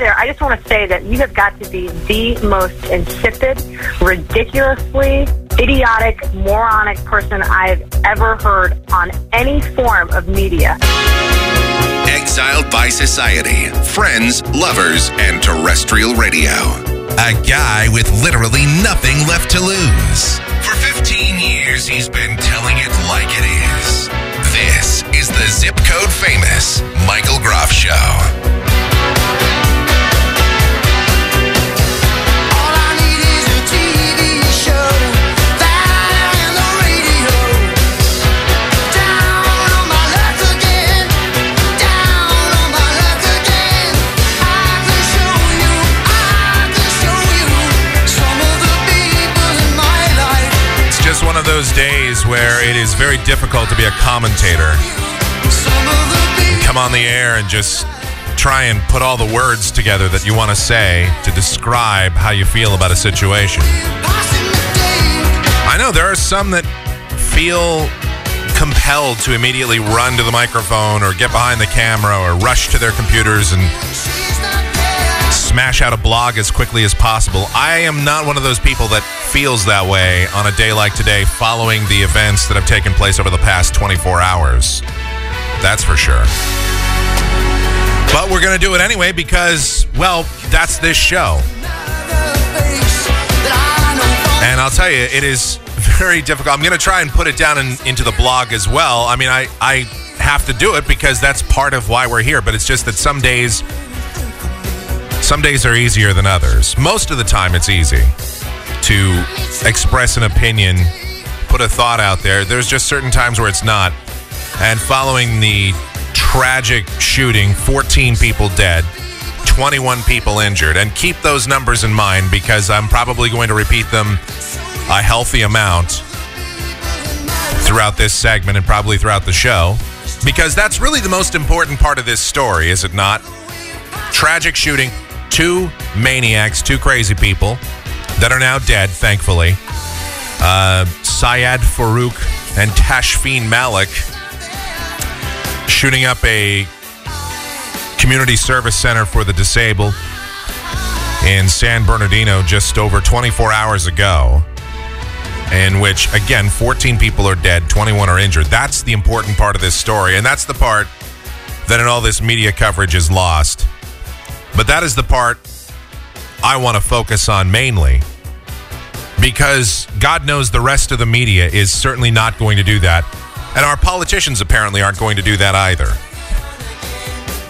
there. I just want to say that you have got to be the most insipid, ridiculously idiotic, moronic person I've ever heard on any form of media. Exiled by society, friends, lovers, and terrestrial radio. A guy with literally nothing left to lose. For 15 years, he's been telling it like it is. This is the Zip Code Famous Michael Groff Show. Those days where it is very difficult to be a commentator. Come on the air and just try and put all the words together that you want to say to describe how you feel about a situation. I know there are some that feel compelled to immediately run to the microphone or get behind the camera or rush to their computers and. Smash out a blog as quickly as possible. I am not one of those people that feels that way on a day like today following the events that have taken place over the past 24 hours. That's for sure. But we're going to do it anyway because, well, that's this show. And I'll tell you, it is very difficult. I'm going to try and put it down in, into the blog as well. I mean, I, I have to do it because that's part of why we're here. But it's just that some days, some days are easier than others. Most of the time, it's easy to express an opinion, put a thought out there. There's just certain times where it's not. And following the tragic shooting, 14 people dead, 21 people injured. And keep those numbers in mind because I'm probably going to repeat them a healthy amount throughout this segment and probably throughout the show because that's really the most important part of this story, is it not? Tragic shooting, two maniacs, two crazy people that are now dead, thankfully. Uh, Syed Farook and Tashfeen Malik shooting up a community service center for the disabled in San Bernardino just over 24 hours ago, in which, again, 14 people are dead, 21 are injured. That's the important part of this story, and that's the part that in all this media coverage is lost. But that is the part I want to focus on mainly because God knows the rest of the media is certainly not going to do that. And our politicians apparently aren't going to do that either.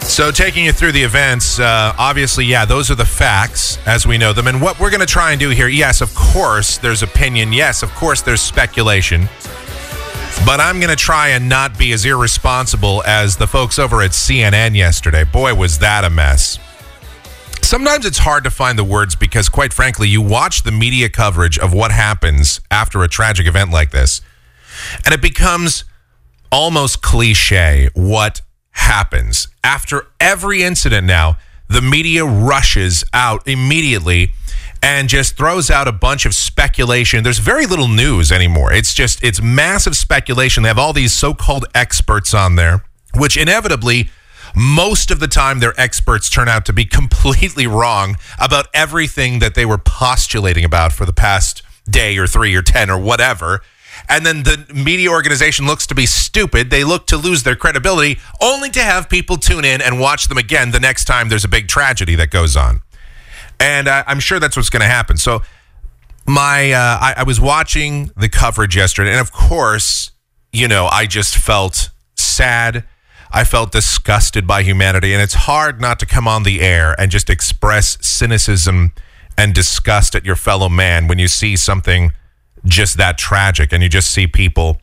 So, taking you through the events, uh, obviously, yeah, those are the facts as we know them. And what we're going to try and do here, yes, of course, there's opinion. Yes, of course, there's speculation. But I'm going to try and not be as irresponsible as the folks over at CNN yesterday. Boy, was that a mess. Sometimes it's hard to find the words because, quite frankly, you watch the media coverage of what happens after a tragic event like this, and it becomes almost cliche what happens. After every incident now, the media rushes out immediately and just throws out a bunch of speculation. There's very little news anymore. It's just it's massive speculation. They have all these so-called experts on there, which inevitably most of the time their experts turn out to be completely wrong about everything that they were postulating about for the past day or 3 or 10 or whatever and then the media organization looks to be stupid. They look to lose their credibility, only to have people tune in and watch them again the next time there's a big tragedy that goes on. And uh, I'm sure that's what's going to happen. So, my uh, I, I was watching the coverage yesterday, and of course, you know, I just felt sad. I felt disgusted by humanity, and it's hard not to come on the air and just express cynicism and disgust at your fellow man when you see something just that tragic and you just see people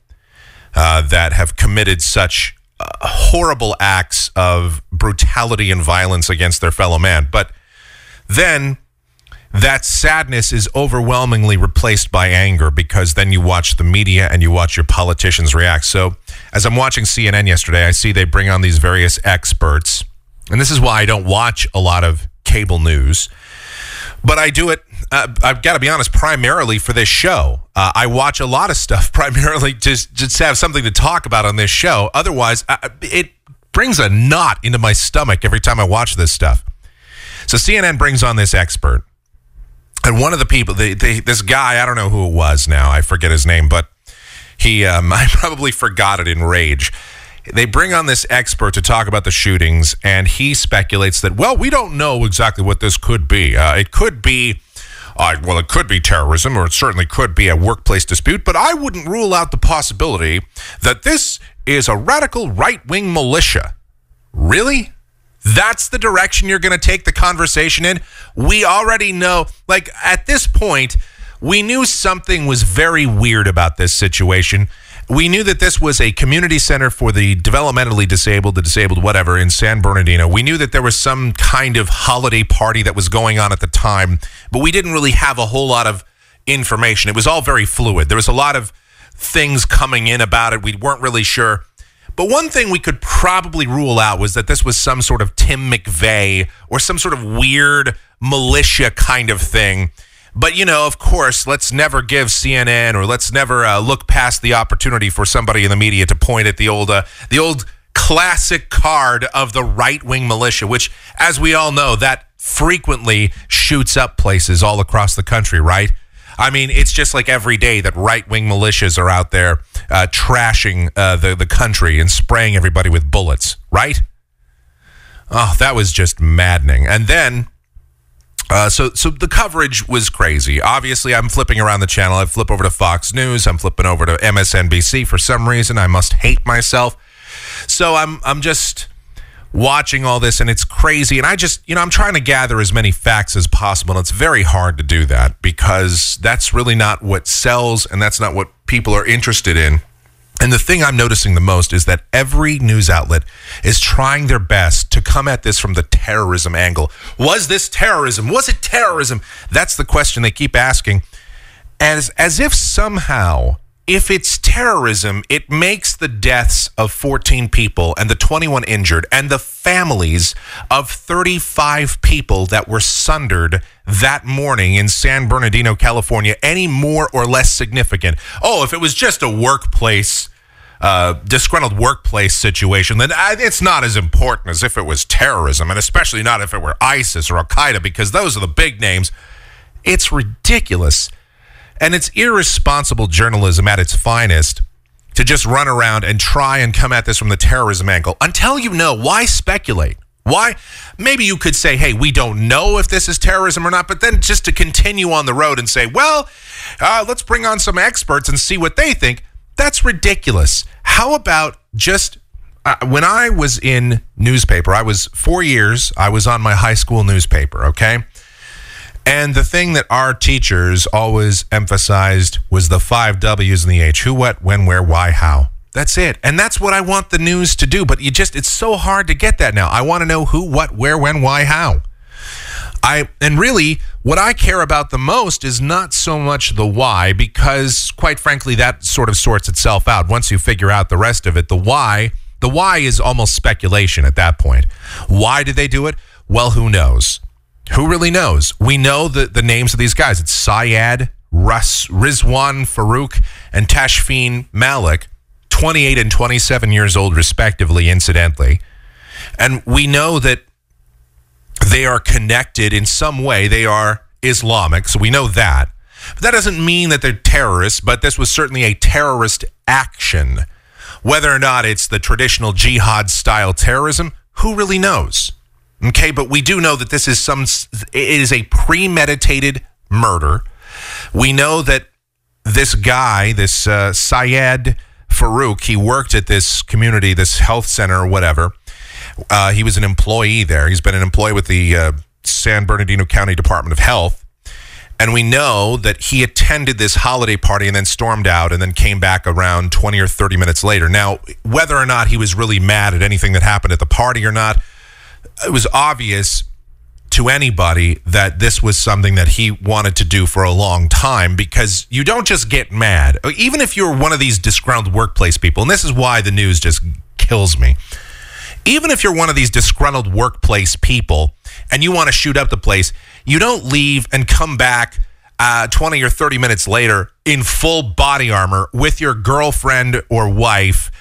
uh, that have committed such uh, horrible acts of brutality and violence against their fellow man. But then that sadness is overwhelmingly replaced by anger because then you watch the media and you watch your politicians react. So, as I'm watching CNN yesterday, I see they bring on these various experts. And this is why I don't watch a lot of cable news. But I do it, uh, I've got to be honest, primarily for this show. Uh, I watch a lot of stuff primarily just, just to have something to talk about on this show. Otherwise, I, it brings a knot into my stomach every time I watch this stuff. So CNN brings on this expert, and one of the people, this guy, I don't know who it was now, I forget his name, but he, um, I probably forgot it in rage. They bring on this expert to talk about the shootings, and he speculates that, well, we don't know exactly what this could be. Uh, it could be, uh, well, it could be terrorism, or it certainly could be a workplace dispute, but I wouldn't rule out the possibility that this is a radical right wing militia. Really? That's the direction you're going to take the conversation in? We already know, like, at this point, we knew something was very weird about this situation. We knew that this was a community center for the developmentally disabled, the disabled, whatever, in San Bernardino. We knew that there was some kind of holiday party that was going on at the time, but we didn't really have a whole lot of information. It was all very fluid. There was a lot of things coming in about it. We weren't really sure. But one thing we could probably rule out was that this was some sort of Tim McVeigh or some sort of weird militia kind of thing. But, you know, of course, let's never give CNN or let's never uh, look past the opportunity for somebody in the media to point at the old, uh, the old classic card of the right wing militia, which, as we all know, that frequently shoots up places all across the country, right? I mean, it's just like every day that right wing militias are out there uh, trashing uh, the, the country and spraying everybody with bullets, right? Oh, that was just maddening. And then, uh, so so the coverage was crazy. Obviously, I'm flipping around the channel. I flip over to Fox News. I'm flipping over to MSNBC for some reason. I must hate myself. So I'm I'm just watching all this and it's crazy and I just you know I'm trying to gather as many facts as possible and it's very hard to do that because that's really not what sells and that's not what people are interested in. And the thing I'm noticing the most is that every news outlet is trying their best to come at this from the terrorism angle. Was this terrorism? Was it terrorism? That's the question they keep asking. As as if somehow if it's terrorism, it makes the deaths of 14 people and the 21 injured and the families of 35 people that were sundered that morning in San Bernardino, California, any more or less significant. Oh, if it was just a workplace, uh, disgruntled workplace situation, then it's not as important as if it was terrorism, and especially not if it were ISIS or Al Qaeda, because those are the big names. It's ridiculous. And it's irresponsible journalism at its finest to just run around and try and come at this from the terrorism angle. Until you know, why speculate? Why? Maybe you could say, hey, we don't know if this is terrorism or not, but then just to continue on the road and say, well, uh, let's bring on some experts and see what they think. That's ridiculous. How about just uh, when I was in newspaper, I was four years, I was on my high school newspaper, okay? And the thing that our teachers always emphasized was the five W's and the H who, what, when, where, why, how. That's it. And that's what I want the news to do. But you just, it's so hard to get that now. I want to know who, what, where, when, why, how. I, and really, what I care about the most is not so much the why, because quite frankly, that sort of sorts itself out. Once you figure out the rest of it, the why, the why is almost speculation at that point. Why did they do it? Well, who knows? Who really knows? We know the, the names of these guys. It's Syed, Rus, Rizwan Farook, and Tashfeen Malik, 28 and 27 years old, respectively, incidentally. And we know that they are connected in some way. They are Islamic, so we know that. But that doesn't mean that they're terrorists, but this was certainly a terrorist action. Whether or not it's the traditional jihad style terrorism, who really knows? Okay, but we do know that this is some it is a premeditated murder. We know that this guy, this uh, Syed Farook, he worked at this community, this health center or whatever. Uh, he was an employee there. He's been an employee with the uh, San Bernardino County Department of Health. And we know that he attended this holiday party and then stormed out and then came back around 20 or 30 minutes later. Now, whether or not he was really mad at anything that happened at the party or not, it was obvious to anybody that this was something that he wanted to do for a long time because you don't just get mad. Even if you're one of these disgruntled workplace people, and this is why the news just kills me. Even if you're one of these disgruntled workplace people and you want to shoot up the place, you don't leave and come back uh, 20 or 30 minutes later in full body armor with your girlfriend or wife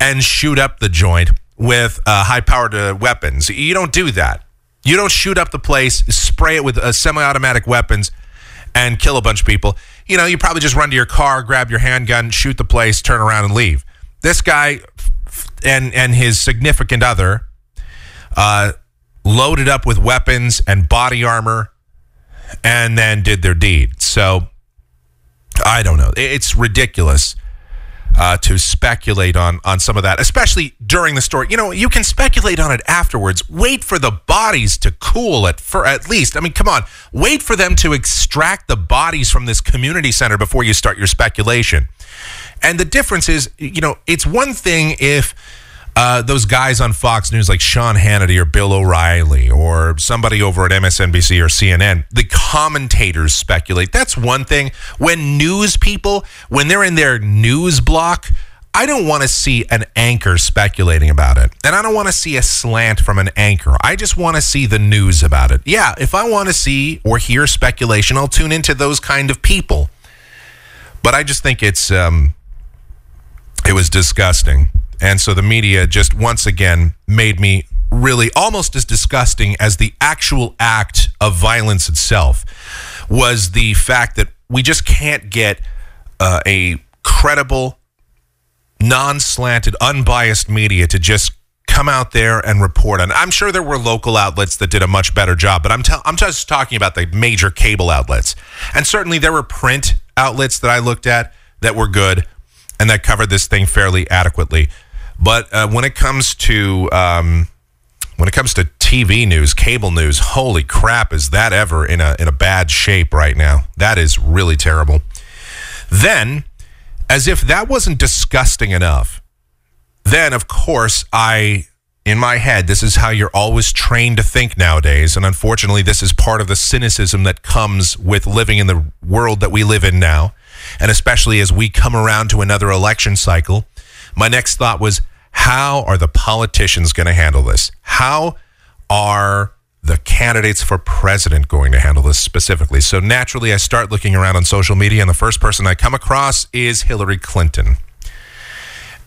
and shoot up the joint with uh, high powered uh, weapons. You don't do that. You don't shoot up the place, spray it with uh, semi-automatic weapons, and kill a bunch of people. You know, you probably just run to your car, grab your handgun, shoot the place, turn around, and leave. This guy and and his significant other uh, loaded up with weapons and body armor, and then did their deed. So I don't know. It's ridiculous uh, to speculate on on some of that, especially during the story. You know, you can speculate on it afterwards. Wait for the bodies to cool at for at least. I mean, come on, wait for them to extract the bodies from this community center before you start your speculation. And the difference is, you know, it's one thing if uh, those guys on Fox News like Sean Hannity or Bill O'Reilly or somebody over at MSNBC or CNN, the commentators speculate. That's one thing. When news people, when they're in their news block, I don't want to see an anchor speculating about it. And I don't want to see a slant from an anchor. I just want to see the news about it. Yeah, if I want to see or hear speculation, I'll tune into those kind of people. But I just think it's um, it was disgusting. And so the media just once again made me really almost as disgusting as the actual act of violence itself was the fact that we just can't get uh, a credible, non slanted, unbiased media to just come out there and report on. I'm sure there were local outlets that did a much better job, but I'm tell I'm just talking about the major cable outlets. And certainly there were print outlets that I looked at that were good and that covered this thing fairly adequately. But uh, when it comes to um, when it comes to TV news, cable news, holy crap, is that ever in a in a bad shape right now? That is really terrible. Then, as if that wasn't disgusting enough, then of course I in my head this is how you're always trained to think nowadays and unfortunately this is part of the cynicism that comes with living in the world that we live in now and especially as we come around to another election cycle my next thought was how are the politicians going to handle this how are the candidates for president going to handle this specifically so naturally i start looking around on social media and the first person i come across is hillary clinton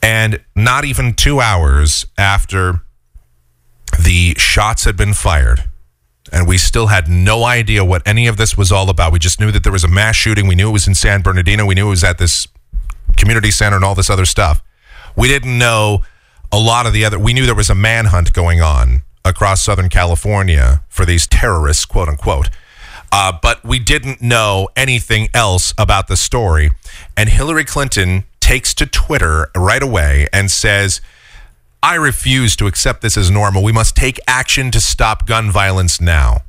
and not even two hours after the shots had been fired, and we still had no idea what any of this was all about. We just knew that there was a mass shooting. We knew it was in San Bernardino. We knew it was at this community center and all this other stuff. We didn't know a lot of the other. We knew there was a manhunt going on across Southern California for these terrorists, quote unquote. Uh, but we didn't know anything else about the story. And Hillary Clinton takes to Twitter right away and says, I refuse to accept this as normal. We must take action to stop gun violence now.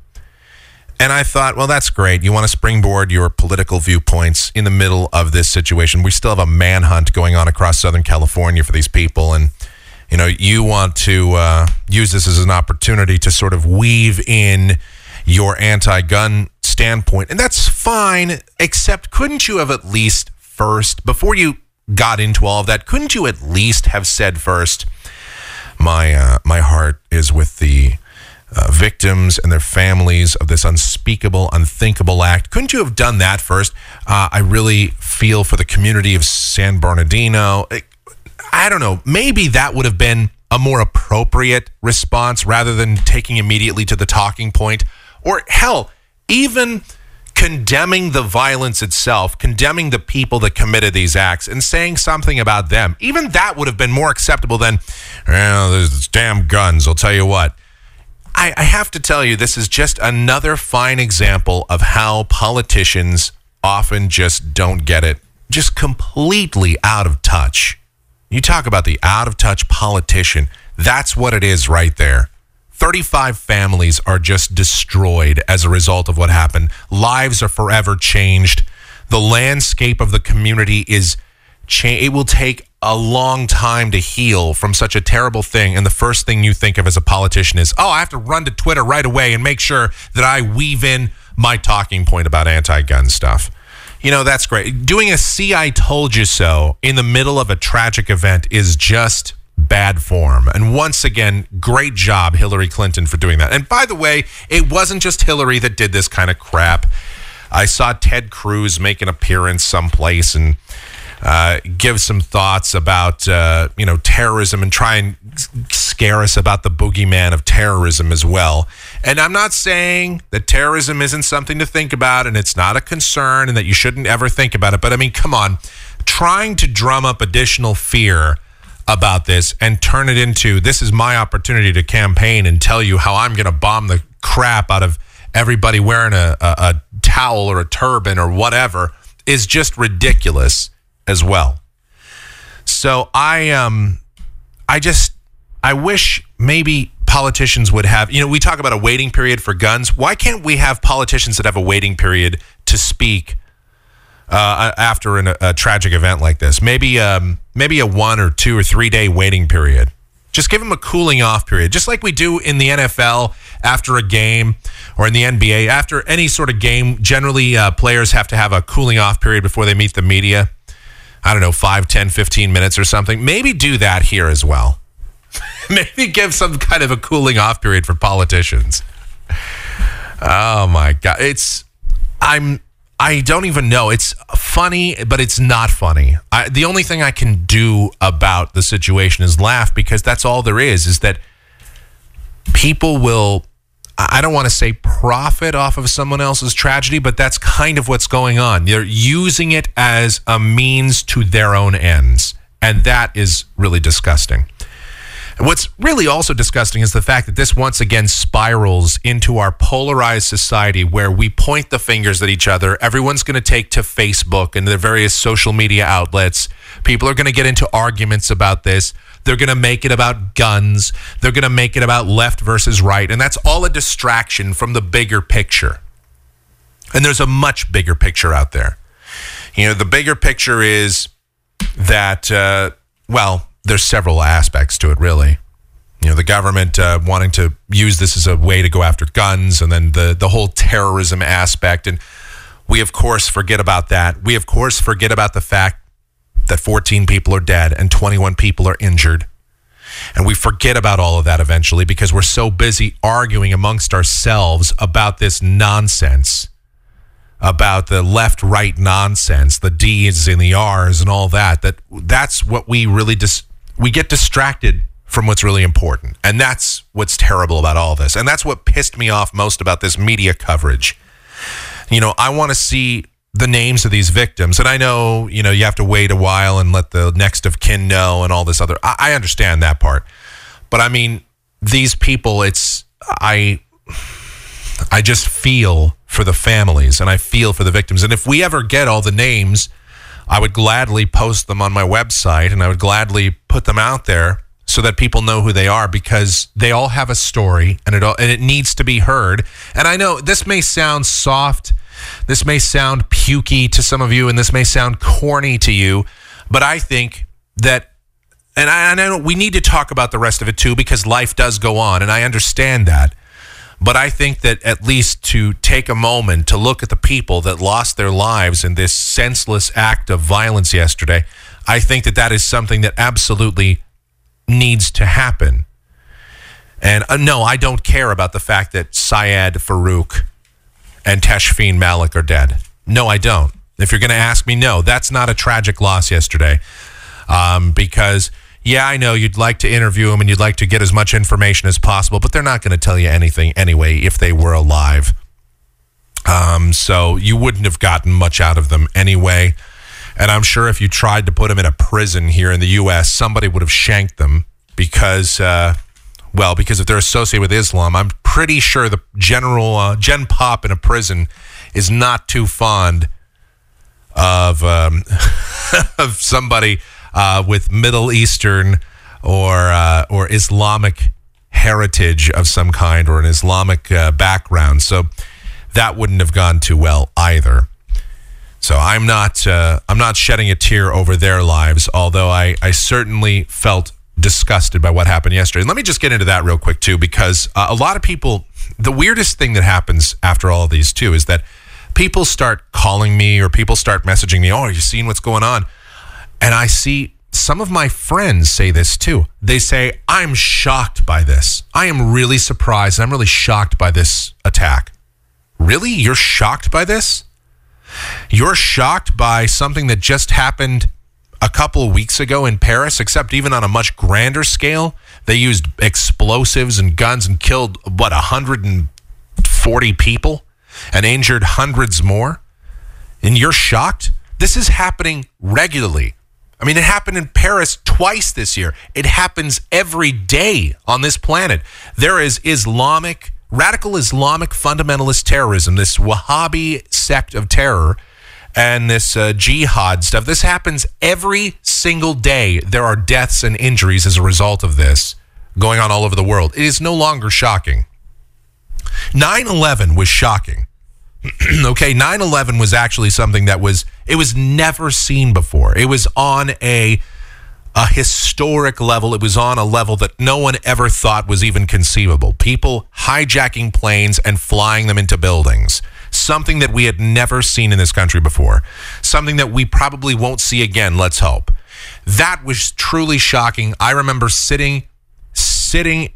And I thought, well, that's great. You want to springboard your political viewpoints in the middle of this situation. We still have a manhunt going on across Southern California for these people. And, you know, you want to uh, use this as an opportunity to sort of weave in your anti gun standpoint. And that's fine, except couldn't you have at least first, before you got into all of that, couldn't you at least have said first, my uh, my heart is with the uh, victims and their families of this unspeakable, unthinkable act. Couldn't you have done that first? Uh, I really feel for the community of San Bernardino. I- I don't know. Maybe that would have been a more appropriate response rather than taking immediately to the talking point. Or hell, even condemning the violence itself, condemning the people that committed these acts, and saying something about them. Even that would have been more acceptable than, well, there's damn guns. I'll tell you what. I, I have to tell you, this is just another fine example of how politicians often just don't get it, just completely out of touch. You talk about the out of touch politician. That's what it is right there. 35 families are just destroyed as a result of what happened. Lives are forever changed. The landscape of the community is cha- it will take a long time to heal from such a terrible thing and the first thing you think of as a politician is, "Oh, I have to run to Twitter right away and make sure that I weave in my talking point about anti-gun stuff." You know, that's great. Doing a see I told you so in the middle of a tragic event is just bad form. And once again, great job, Hillary Clinton, for doing that. And by the way, it wasn't just Hillary that did this kind of crap. I saw Ted Cruz make an appearance someplace and uh, give some thoughts about uh, you know terrorism and try and scare us about the boogeyman of terrorism as well. And I'm not saying that terrorism isn't something to think about and it's not a concern and that you shouldn't ever think about it. But I mean, come on, trying to drum up additional fear about this and turn it into this is my opportunity to campaign and tell you how I'm going to bomb the crap out of everybody wearing a, a, a towel or a turban or whatever is just ridiculous as well. So I um I just I wish maybe politicians would have you know we talk about a waiting period for guns. Why can't we have politicians that have a waiting period to speak uh, after an, a tragic event like this? Maybe um maybe a one or two or three day waiting period. Just give them a cooling off period, just like we do in the NFL after a game or in the NBA after any sort of game. Generally, uh, players have to have a cooling off period before they meet the media. I don't know, 5, 10, 15 minutes or something. Maybe do that here as well. Maybe give some kind of a cooling off period for politicians. Oh my god, it's I'm I don't even know. It's funny, but it's not funny. I, the only thing I can do about the situation is laugh because that's all there is. Is that people will. I don't want to say profit off of someone else's tragedy, but that's kind of what's going on. They're using it as a means to their own ends. And that is really disgusting. What's really also disgusting is the fact that this once again spirals into our polarized society where we point the fingers at each other. Everyone's going to take to Facebook and the various social media outlets. People are going to get into arguments about this. They're going to make it about guns. They're going to make it about left versus right. And that's all a distraction from the bigger picture. And there's a much bigger picture out there. You know, the bigger picture is that, uh, well, there's several aspects to it, really. You know, the government uh, wanting to use this as a way to go after guns, and then the the whole terrorism aspect. And we, of course, forget about that. We, of course, forget about the fact that 14 people are dead and 21 people are injured. And we forget about all of that eventually because we're so busy arguing amongst ourselves about this nonsense about the left right nonsense, the D's and the R's and all that, that that's what we really dis- we get distracted from what's really important. And that's what's terrible about all this. And that's what pissed me off most about this media coverage. You know, I want to see the names of these victims. And I know, you know, you have to wait a while and let the next of kin know and all this other. I, I understand that part. But I mean, these people, it's, I, I just feel for the families and I feel for the victims. And if we ever get all the names, I would gladly post them on my website and I would gladly put them out there so that people know who they are because they all have a story and it all, and it needs to be heard. And I know this may sound soft, this may sound pukey to some of you, and this may sound corny to you, but I think that and I, and I know we need to talk about the rest of it too because life does go on and I understand that. But I think that at least to take a moment to look at the people that lost their lives in this senseless act of violence yesterday, I think that that is something that absolutely needs to happen. And uh, no, I don't care about the fact that Syed Farook and Tashfeen Malik are dead. No, I don't. If you're going to ask me, no, that's not a tragic loss yesterday. Um, because, yeah, I know you'd like to interview them and you'd like to get as much information as possible, but they're not going to tell you anything anyway if they were alive. Um, so you wouldn't have gotten much out of them anyway. And I'm sure if you tried to put them in a prison here in the U.S., somebody would have shanked them because, uh, well, because if they're associated with Islam, I'm pretty sure the general uh, Gen Pop in a prison is not too fond of um, of somebody uh, with Middle Eastern or uh, or Islamic heritage of some kind or an Islamic uh, background. So that wouldn't have gone too well either. So I'm not uh, I'm not shedding a tear over their lives, although I, I certainly felt disgusted by what happened yesterday. And let me just get into that real quick too, because uh, a lot of people, the weirdest thing that happens after all of these too is that people start calling me or people start messaging me, "Oh, are you seeing what's going on?" And I see some of my friends say this too. They say, "I'm shocked by this. I am really surprised. I'm really shocked by this attack." Really? You're shocked by this? You're shocked by something that just happened a couple of weeks ago in Paris, except even on a much grander scale. They used explosives and guns and killed, what, 140 people and injured hundreds more? And you're shocked? This is happening regularly. I mean, it happened in Paris twice this year. It happens every day on this planet. There is Islamic, radical Islamic fundamentalist terrorism, this Wahhabi sect of terror, and this uh, jihad stuff. This happens every single day. There are deaths and injuries as a result of this going on all over the world. It is no longer shocking. 9 11 was shocking. okay 9-11 was actually something that was it was never seen before. It was on a a historic level. It was on a level that no one ever thought was even conceivable. People hijacking planes and flying them into buildings. Something that we had never seen in this country before. Something that we probably won't see again let's hope. That was truly shocking. I remember sitting sitting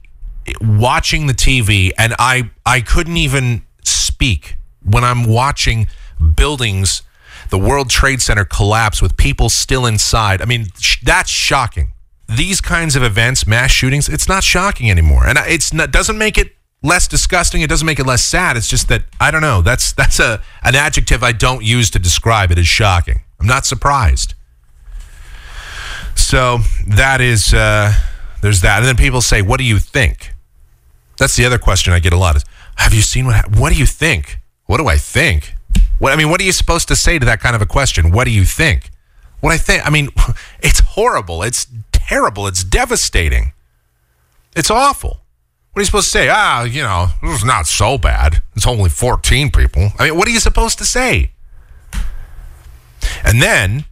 watching the tv and i i couldn't even speak when I'm watching buildings, the World Trade Center collapse with people still inside. I mean, sh- that's shocking. These kinds of events, mass shootings, it's not shocking anymore, and it's not doesn't make it less disgusting. It doesn't make it less sad. It's just that I don't know. That's that's a an adjective I don't use to describe it as shocking. I'm not surprised. So that is uh, there's that, and then people say, "What do you think?" That's the other question I get a lot. Is Have you seen what? What do you think? What do I think? What I mean, what are you supposed to say to that kind of a question? What do you think? What I think? I mean, it's horrible. It's terrible. It's devastating. It's awful. What are you supposed to say? Ah, you know, it's not so bad. It's only 14 people. I mean, what are you supposed to say? And then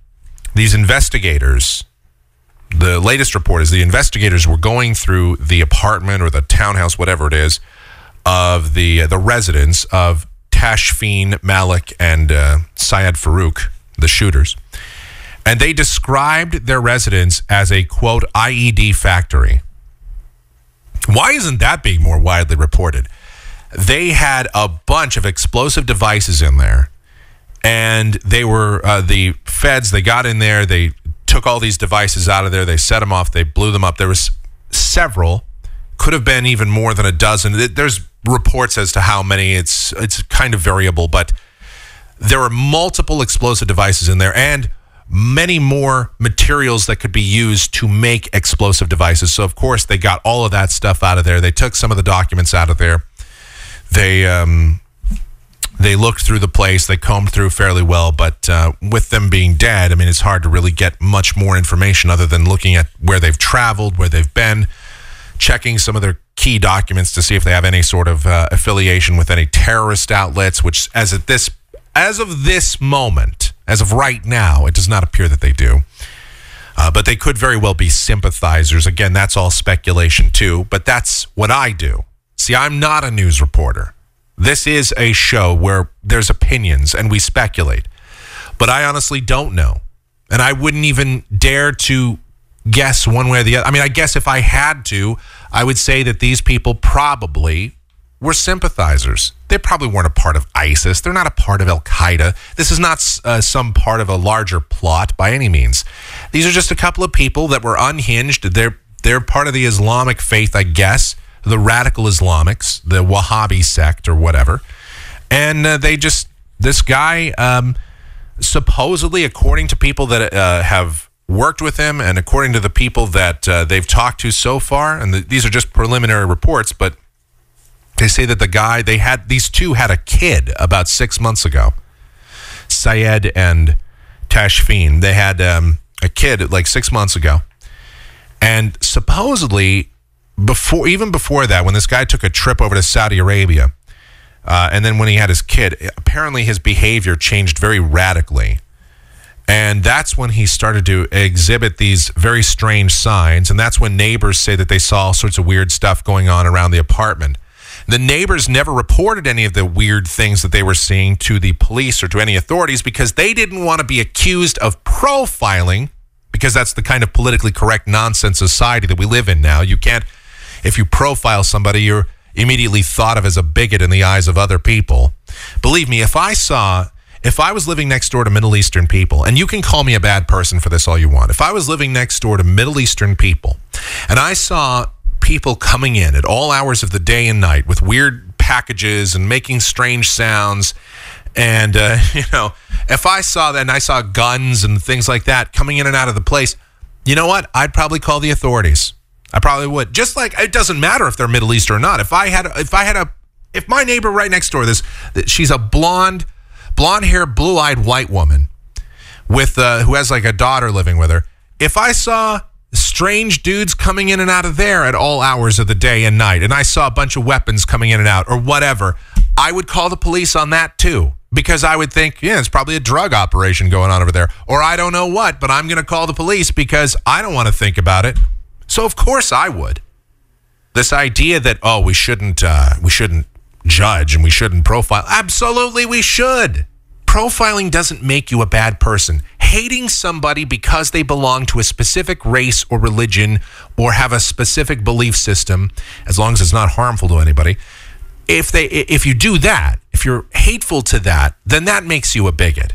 these investigators, the latest report is the investigators were going through the apartment or the townhouse, whatever it is, of the the residence of Tashfeen Malik and uh, Syed Farook, the shooters, and they described their residence as a quote IED factory. Why isn't that being more widely reported? They had a bunch of explosive devices in there, and they were uh, the feds. They got in there. They took all these devices out of there. They set them off. They blew them up. There was several. Could have been even more than a dozen. There's reports as to how many. It's it's kind of variable, but there were multiple explosive devices in there and many more materials that could be used to make explosive devices. So of course they got all of that stuff out of there. They took some of the documents out of there. They um, they looked through the place. They combed through fairly well, but uh, with them being dead, I mean, it's hard to really get much more information other than looking at where they've traveled, where they've been, checking some of their key documents to see if they have any sort of uh, affiliation with any terrorist outlets. Which, as at this, as of this moment, as of right now, it does not appear that they do. Uh, but they could very well be sympathizers. Again, that's all speculation too. But that's what I do. See, I'm not a news reporter. This is a show where there's opinions and we speculate. But I honestly don't know. And I wouldn't even dare to guess one way or the other. I mean, I guess if I had to, I would say that these people probably were sympathizers. They probably weren't a part of ISIS. They're not a part of Al Qaeda. This is not uh, some part of a larger plot by any means. These are just a couple of people that were unhinged. They're they're part of the Islamic faith, I guess, the radical Islamics, the Wahhabi sect or whatever. And uh, they just this guy um, supposedly, according to people that uh, have worked with him, and according to the people that uh, they've talked to so far, and the, these are just preliminary reports, but they say that the guy they had these two had a kid about six months ago. Syed and tashfeen. They had um, a kid like six months ago. And supposedly before even before that when this guy took a trip over to saudi arabia uh, and then when he had his kid apparently his behavior changed very radically and that's when he started to exhibit these very strange signs. And that's when neighbors say that they saw all sorts of weird stuff going on around the apartment. The neighbors never reported any of the weird things that they were seeing to the police or to any authorities because they didn't want to be accused of profiling, because that's the kind of politically correct nonsense society that we live in now. You can't, if you profile somebody, you're immediately thought of as a bigot in the eyes of other people. Believe me, if I saw if I was living next door to Middle Eastern people, and you can call me a bad person for this all you want, if I was living next door to Middle Eastern people and I saw people coming in at all hours of the day and night with weird packages and making strange sounds, and, uh, you know, if I saw that and I saw guns and things like that coming in and out of the place, you know what? I'd probably call the authorities. I probably would. Just like it doesn't matter if they're Middle East or not. If I had, if I had a, if my neighbor right next door, this, she's a blonde, blonde hair, blue eyed white woman with, uh, who has like a daughter living with her. If I saw strange dudes coming in and out of there at all hours of the day and night, and I saw a bunch of weapons coming in and out or whatever, I would call the police on that too. Because I would think, yeah, it's probably a drug operation going on over there. Or I don't know what, but I'm going to call the police because I don't want to think about it. So of course I would. This idea that oh we shouldn't uh, we shouldn't judge and we shouldn't profile. Absolutely we should. Profiling doesn't make you a bad person. Hating somebody because they belong to a specific race or religion or have a specific belief system, as long as it's not harmful to anybody, if they if you do that, if you're hateful to that, then that makes you a bigot.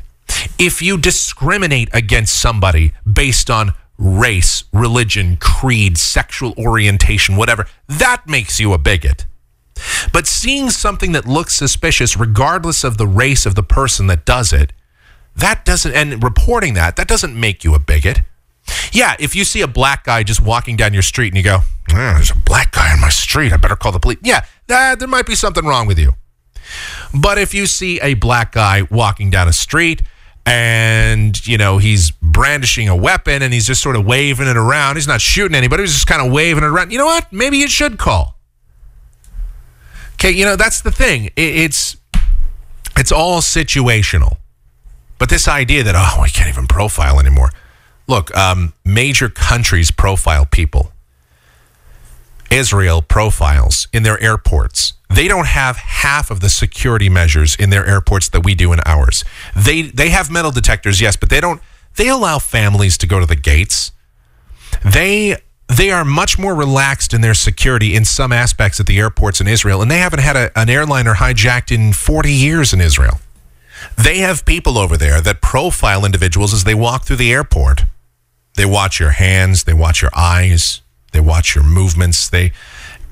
If you discriminate against somebody based on race, religion, creed, sexual orientation, whatever, that makes you a bigot. But seeing something that looks suspicious, regardless of the race of the person that does it, that doesn't, and reporting that, that doesn't make you a bigot. Yeah, if you see a black guy just walking down your street and you go, "Ah, there's a black guy on my street, I better call the police. Yeah, that, there might be something wrong with you. But if you see a black guy walking down a street and, you know, he's brandishing a weapon and he's just sort of waving it around, he's not shooting anybody, he's just kind of waving it around, you know what? Maybe you should call. Okay, you know, that's the thing. It's it's all situational. But this idea that, oh, we can't even profile anymore. Look, um, major countries profile people. Israel profiles in their airports. They don't have half of the security measures in their airports that we do in ours. They they have metal detectors, yes, but they don't they allow families to go to the gates. They they are much more relaxed in their security in some aspects at the airports in Israel, and they haven't had a, an airliner hijacked in 40 years in Israel. They have people over there that profile individuals as they walk through the airport. They watch your hands, they watch your eyes, they watch your movements, they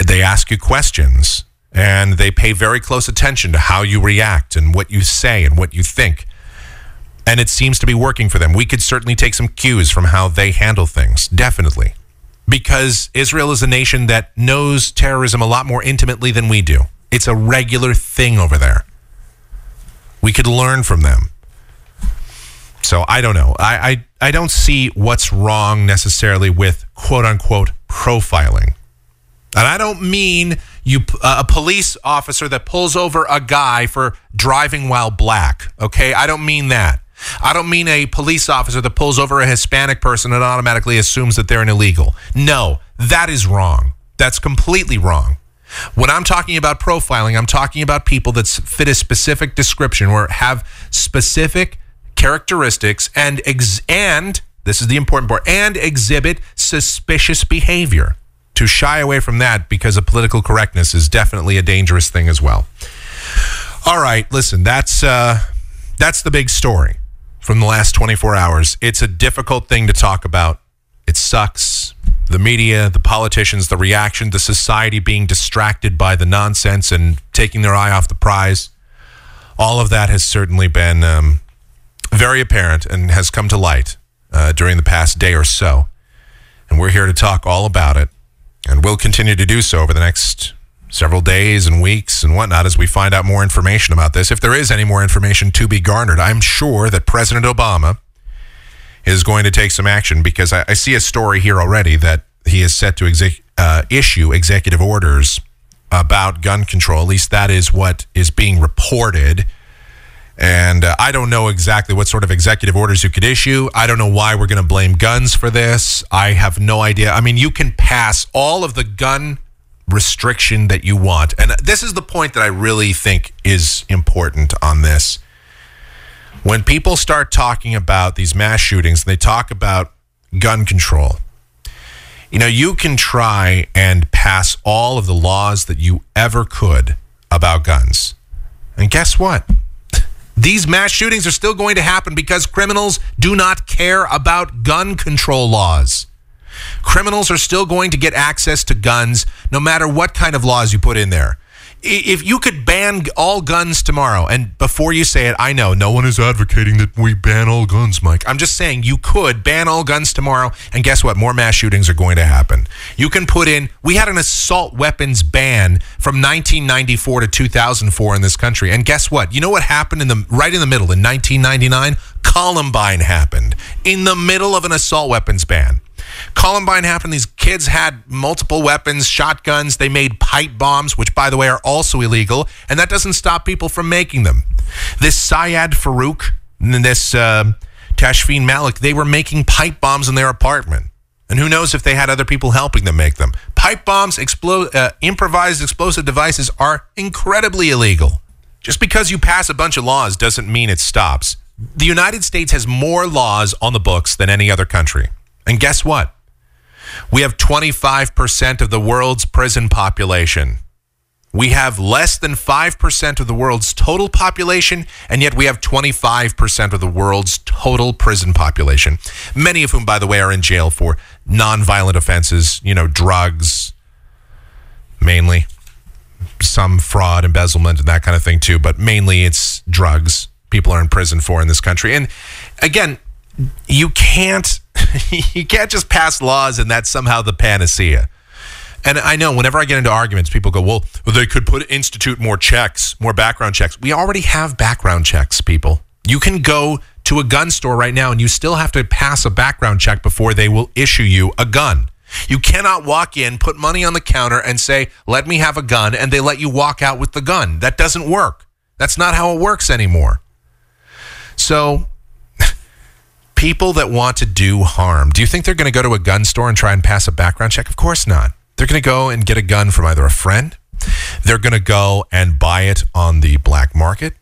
they ask you questions, and they pay very close attention to how you react and what you say and what you think. And it seems to be working for them. We could certainly take some cues from how they handle things, definitely. Because Israel is a nation that knows terrorism a lot more intimately than we do. It's a regular thing over there. We could learn from them. So I don't know. I, I, I don't see what's wrong necessarily with quote unquote profiling. And I don't mean you uh, a police officer that pulls over a guy for driving while black. Okay, I don't mean that. I don't mean a police officer that pulls over a Hispanic person and automatically assumes that they're an illegal. No, that is wrong. That's completely wrong. When I'm talking about profiling, I'm talking about people that fit a specific description or have specific characteristics and ex- and this is the important part and exhibit suspicious behavior. To shy away from that because of political correctness is definitely a dangerous thing as well. All right, listen, that's uh, that's the big story from the last 24 hours. It's a difficult thing to talk about. It sucks. The media, the politicians, the reaction, the society being distracted by the nonsense and taking their eye off the prize. All of that has certainly been um, very apparent and has come to light uh, during the past day or so. And we're here to talk all about it. And we'll continue to do so over the next several days and weeks and whatnot as we find out more information about this. If there is any more information to be garnered, I'm sure that President Obama is going to take some action because I, I see a story here already that he is set to exec, uh, issue executive orders about gun control. At least that is what is being reported. And uh, I don't know exactly what sort of executive orders you could issue. I don't know why we're going to blame guns for this. I have no idea. I mean, you can pass all of the gun restriction that you want. And this is the point that I really think is important on this. When people start talking about these mass shootings, they talk about gun control. You know, you can try and pass all of the laws that you ever could about guns. And guess what? These mass shootings are still going to happen because criminals do not care about gun control laws. Criminals are still going to get access to guns no matter what kind of laws you put in there. If you could ban all guns tomorrow, and before you say it, I know no one is advocating that we ban all guns, Mike. I'm just saying you could ban all guns tomorrow, and guess what? More mass shootings are going to happen. You can put in, we had an assault weapons ban from 1994 to 2004 in this country. And guess what? You know what happened in the right in the middle in 1999? Columbine happened in the middle of an assault weapons ban. Columbine happened. These kids had multiple weapons, shotguns. They made pipe bombs, which, by the way, are also illegal. And that doesn't stop people from making them. This Syed Farook and this uh, Tashfeen Malik, they were making pipe bombs in their apartment. And who knows if they had other people helping them make them. Pipe bombs, explo- uh, improvised explosive devices are incredibly illegal. Just because you pass a bunch of laws doesn't mean it stops. The United States has more laws on the books than any other country. And guess what? We have 25% of the world's prison population. We have less than 5% of the world's total population, and yet we have 25% of the world's total prison population. Many of whom, by the way, are in jail for nonviolent offenses, you know, drugs, mainly, some fraud, embezzlement, and that kind of thing, too. But mainly it's drugs people are in prison for in this country. And again, you can't you can't just pass laws and that's somehow the panacea. And I know whenever I get into arguments, people go, well, they could put institute more checks, more background checks. We already have background checks, people. You can go to a gun store right now and you still have to pass a background check before they will issue you a gun. You cannot walk in, put money on the counter, and say, let me have a gun, and they let you walk out with the gun. That doesn't work. That's not how it works anymore. So, people that want to do harm, do you think they're going to go to a gun store and try and pass a background check? Of course not. They're going to go and get a gun from either a friend, they're going to go and buy it on the black market,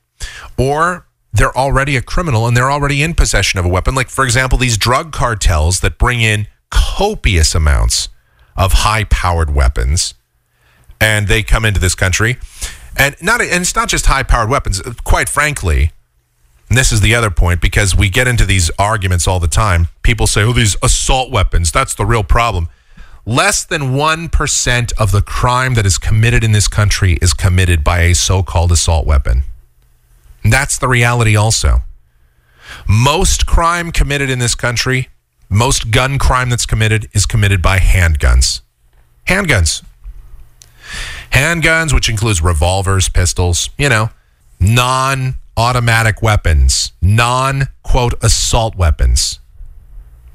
or they're already a criminal and they're already in possession of a weapon. Like, for example, these drug cartels that bring in copious amounts of high powered weapons and they come into this country. And not and it's not just high powered weapons. Quite frankly, and this is the other point because we get into these arguments all the time. People say, "Oh, these assault weapons, that's the real problem." Less than 1% of the crime that is committed in this country is committed by a so-called assault weapon. And that's the reality also. Most crime committed in this country, most gun crime that's committed is committed by handguns. Handguns handguns, which includes revolvers, pistols, you know, non automatic weapons, non quote assault weapons,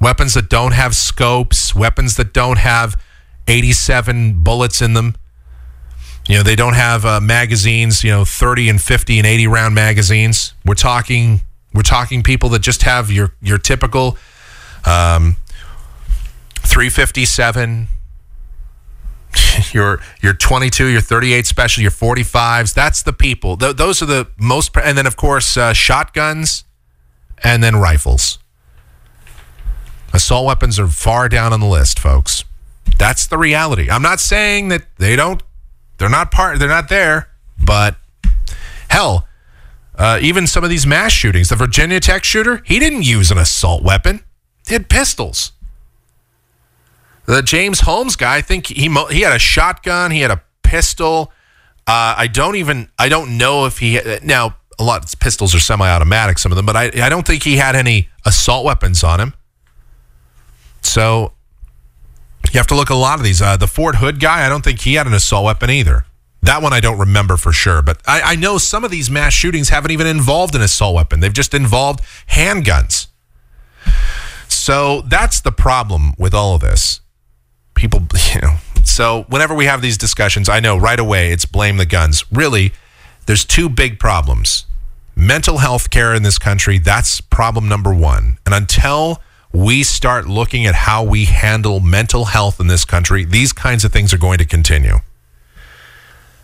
weapons that don't have scopes, weapons that don't have 87 bullets in them. You know, they don't have uh, magazines, you know, 30 and 50 and 80 round magazines. We're talking we're talking people that just have your your typical um 357 your your 22, your 38 special, your 45s. That's the people. Th- those are the most, and then of course uh, shotguns, and then rifles. Assault weapons are far down on the list, folks. That's the reality. I'm not saying that they don't, they're not part, they're not there, but hell, uh, even some of these mass shootings, the Virginia Tech shooter, he didn't use an assault weapon. He had pistols. The James Holmes guy, I think he he had a shotgun, he had a pistol. Uh, I don't even I don't know if he now a lot of pistols are semi-automatic, some of them, but I I don't think he had any assault weapons on him. So you have to look at a lot of these. Uh, the Fort Hood guy, I don't think he had an assault weapon either. That one I don't remember for sure, but I, I know some of these mass shootings haven't even involved an assault weapon. They've just involved handguns. So that's the problem with all of this people you know. So whenever we have these discussions i know right away it's blame the guns. Really there's two big problems. Mental health care in this country that's problem number one. And until we start looking at how we handle mental health in this country these kinds of things are going to continue.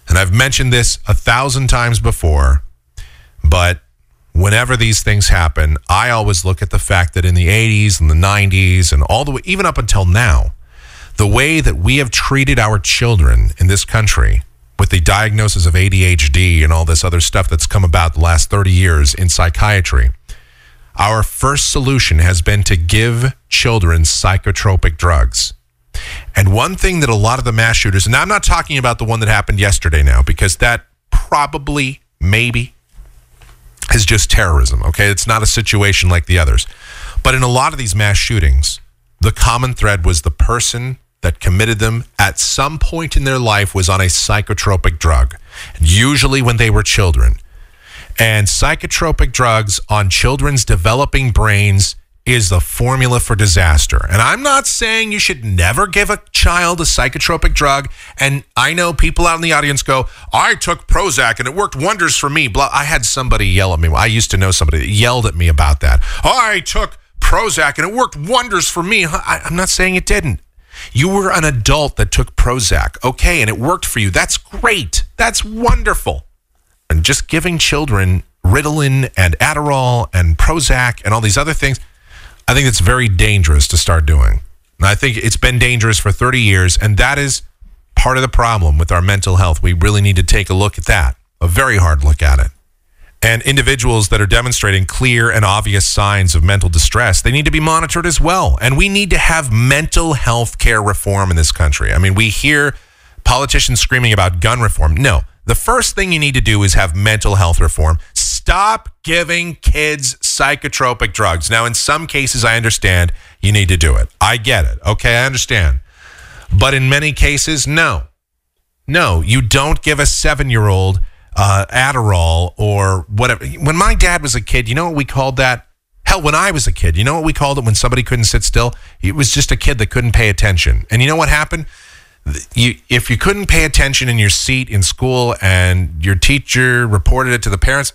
And i've mentioned this a thousand times before but whenever these things happen i always look at the fact that in the 80s and the 90s and all the way even up until now the way that we have treated our children in this country with the diagnosis of ADHD and all this other stuff that's come about the last 30 years in psychiatry, our first solution has been to give children psychotropic drugs. And one thing that a lot of the mass shooters, and I'm not talking about the one that happened yesterday now, because that probably, maybe, is just terrorism, okay? It's not a situation like the others. But in a lot of these mass shootings, the common thread was the person that committed them at some point in their life was on a psychotropic drug, usually when they were children. And psychotropic drugs on children's developing brains is the formula for disaster. And I'm not saying you should never give a child a psychotropic drug. And I know people out in the audience go, I took Prozac and it worked wonders for me. Blah. I had somebody yell at me. I used to know somebody that yelled at me about that. I took Prozac and it worked wonders for me. I, I'm not saying it didn't. You were an adult that took Prozac, okay, and it worked for you. That's great. That's wonderful. And just giving children Ritalin and Adderall and Prozac and all these other things, I think it's very dangerous to start doing. And I think it's been dangerous for 30 years, and that is part of the problem with our mental health. We really need to take a look at that, a very hard look at it. And individuals that are demonstrating clear and obvious signs of mental distress, they need to be monitored as well. And we need to have mental health care reform in this country. I mean, we hear politicians screaming about gun reform. No, the first thing you need to do is have mental health reform. Stop giving kids psychotropic drugs. Now, in some cases, I understand you need to do it. I get it. Okay, I understand. But in many cases, no. No, you don't give a seven year old uh, Adderall or whatever. When my dad was a kid, you know what we called that? Hell, when I was a kid, you know what we called it when somebody couldn't sit still? It was just a kid that couldn't pay attention. And you know what happened? You, if you couldn't pay attention in your seat in school and your teacher reported it to the parents,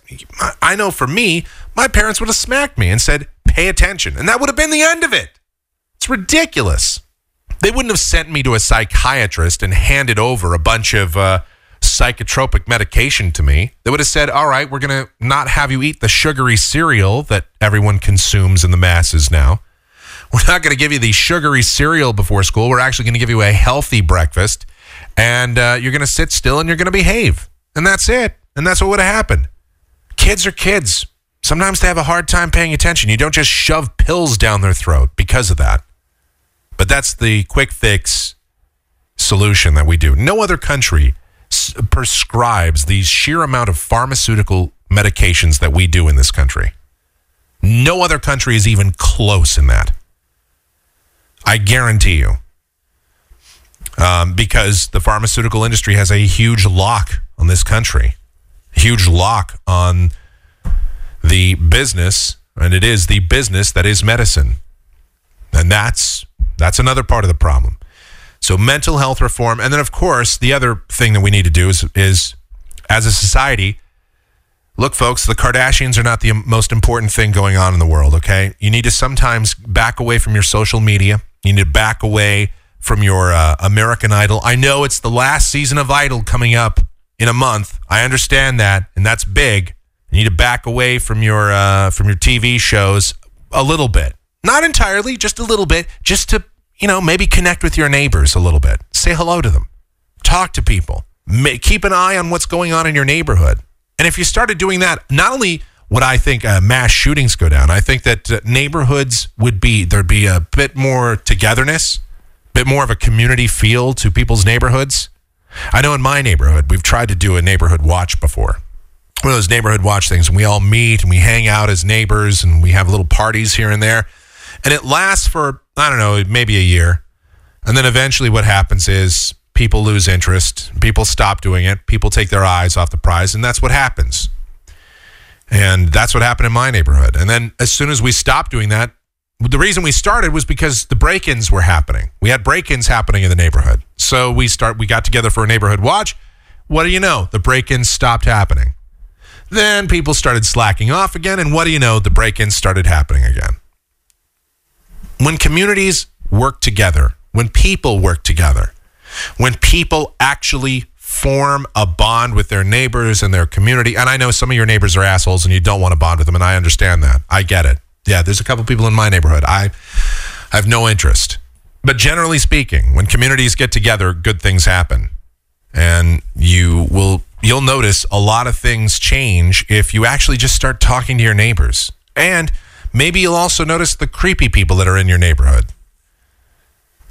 I know for me, my parents would have smacked me and said, pay attention. And that would have been the end of it. It's ridiculous. They wouldn't have sent me to a psychiatrist and handed over a bunch of uh, psychotropic medication to me. They would have said, all right, we're going to not have you eat the sugary cereal that everyone consumes in the masses now. We're not going to give you the sugary cereal before school. We're actually going to give you a healthy breakfast. And uh, you're going to sit still and you're going to behave. And that's it. And that's what would have happened. Kids are kids. Sometimes they have a hard time paying attention. You don't just shove pills down their throat because of that. But that's the quick fix solution that we do. No other country prescribes the sheer amount of pharmaceutical medications that we do in this country. No other country is even close in that. I guarantee you. Um, because the pharmaceutical industry has a huge lock on this country, huge lock on the business, and it is the business that is medicine. And that's that's another part of the problem. So mental health reform, and then of course the other thing that we need to do is is as a society, look, folks, the Kardashians are not the most important thing going on in the world. Okay, you need to sometimes back away from your social media. You need to back away from your uh, American Idol. I know it's the last season of Idol coming up in a month. I understand that, and that's big. You need to back away from your uh, from your TV shows a little bit, not entirely, just a little bit, just to you know maybe connect with your neighbors a little bit, say hello to them, talk to people, keep an eye on what's going on in your neighborhood. And if you started doing that, not only would I think uh, mass shootings go down, I think that uh, neighborhoods would be there'd be a bit more togetherness, a bit more of a community feel to people's neighborhoods. I know in my neighborhood, we've tried to do a neighborhood watch before. One of those neighborhood watch things and we all meet and we hang out as neighbors and we have little parties here and there and it lasts for i don't know maybe a year. And then eventually what happens is people lose interest. People stop doing it. People take their eyes off the prize and that's what happens. And that's what happened in my neighborhood. And then as soon as we stopped doing that the reason we started was because the break-ins were happening. We had break-ins happening in the neighborhood. So we start we got together for a neighborhood watch. What do you know? The break-ins stopped happening. Then people started slacking off again, and what do you know? The break ins started happening again. When communities work together, when people work together, when people actually form a bond with their neighbors and their community, and I know some of your neighbors are assholes and you don't want to bond with them, and I understand that. I get it. Yeah, there's a couple people in my neighborhood. I, have no interest. But generally speaking, when communities get together, good things happen and you will you'll notice a lot of things change if you actually just start talking to your neighbors. And maybe you'll also notice the creepy people that are in your neighborhood.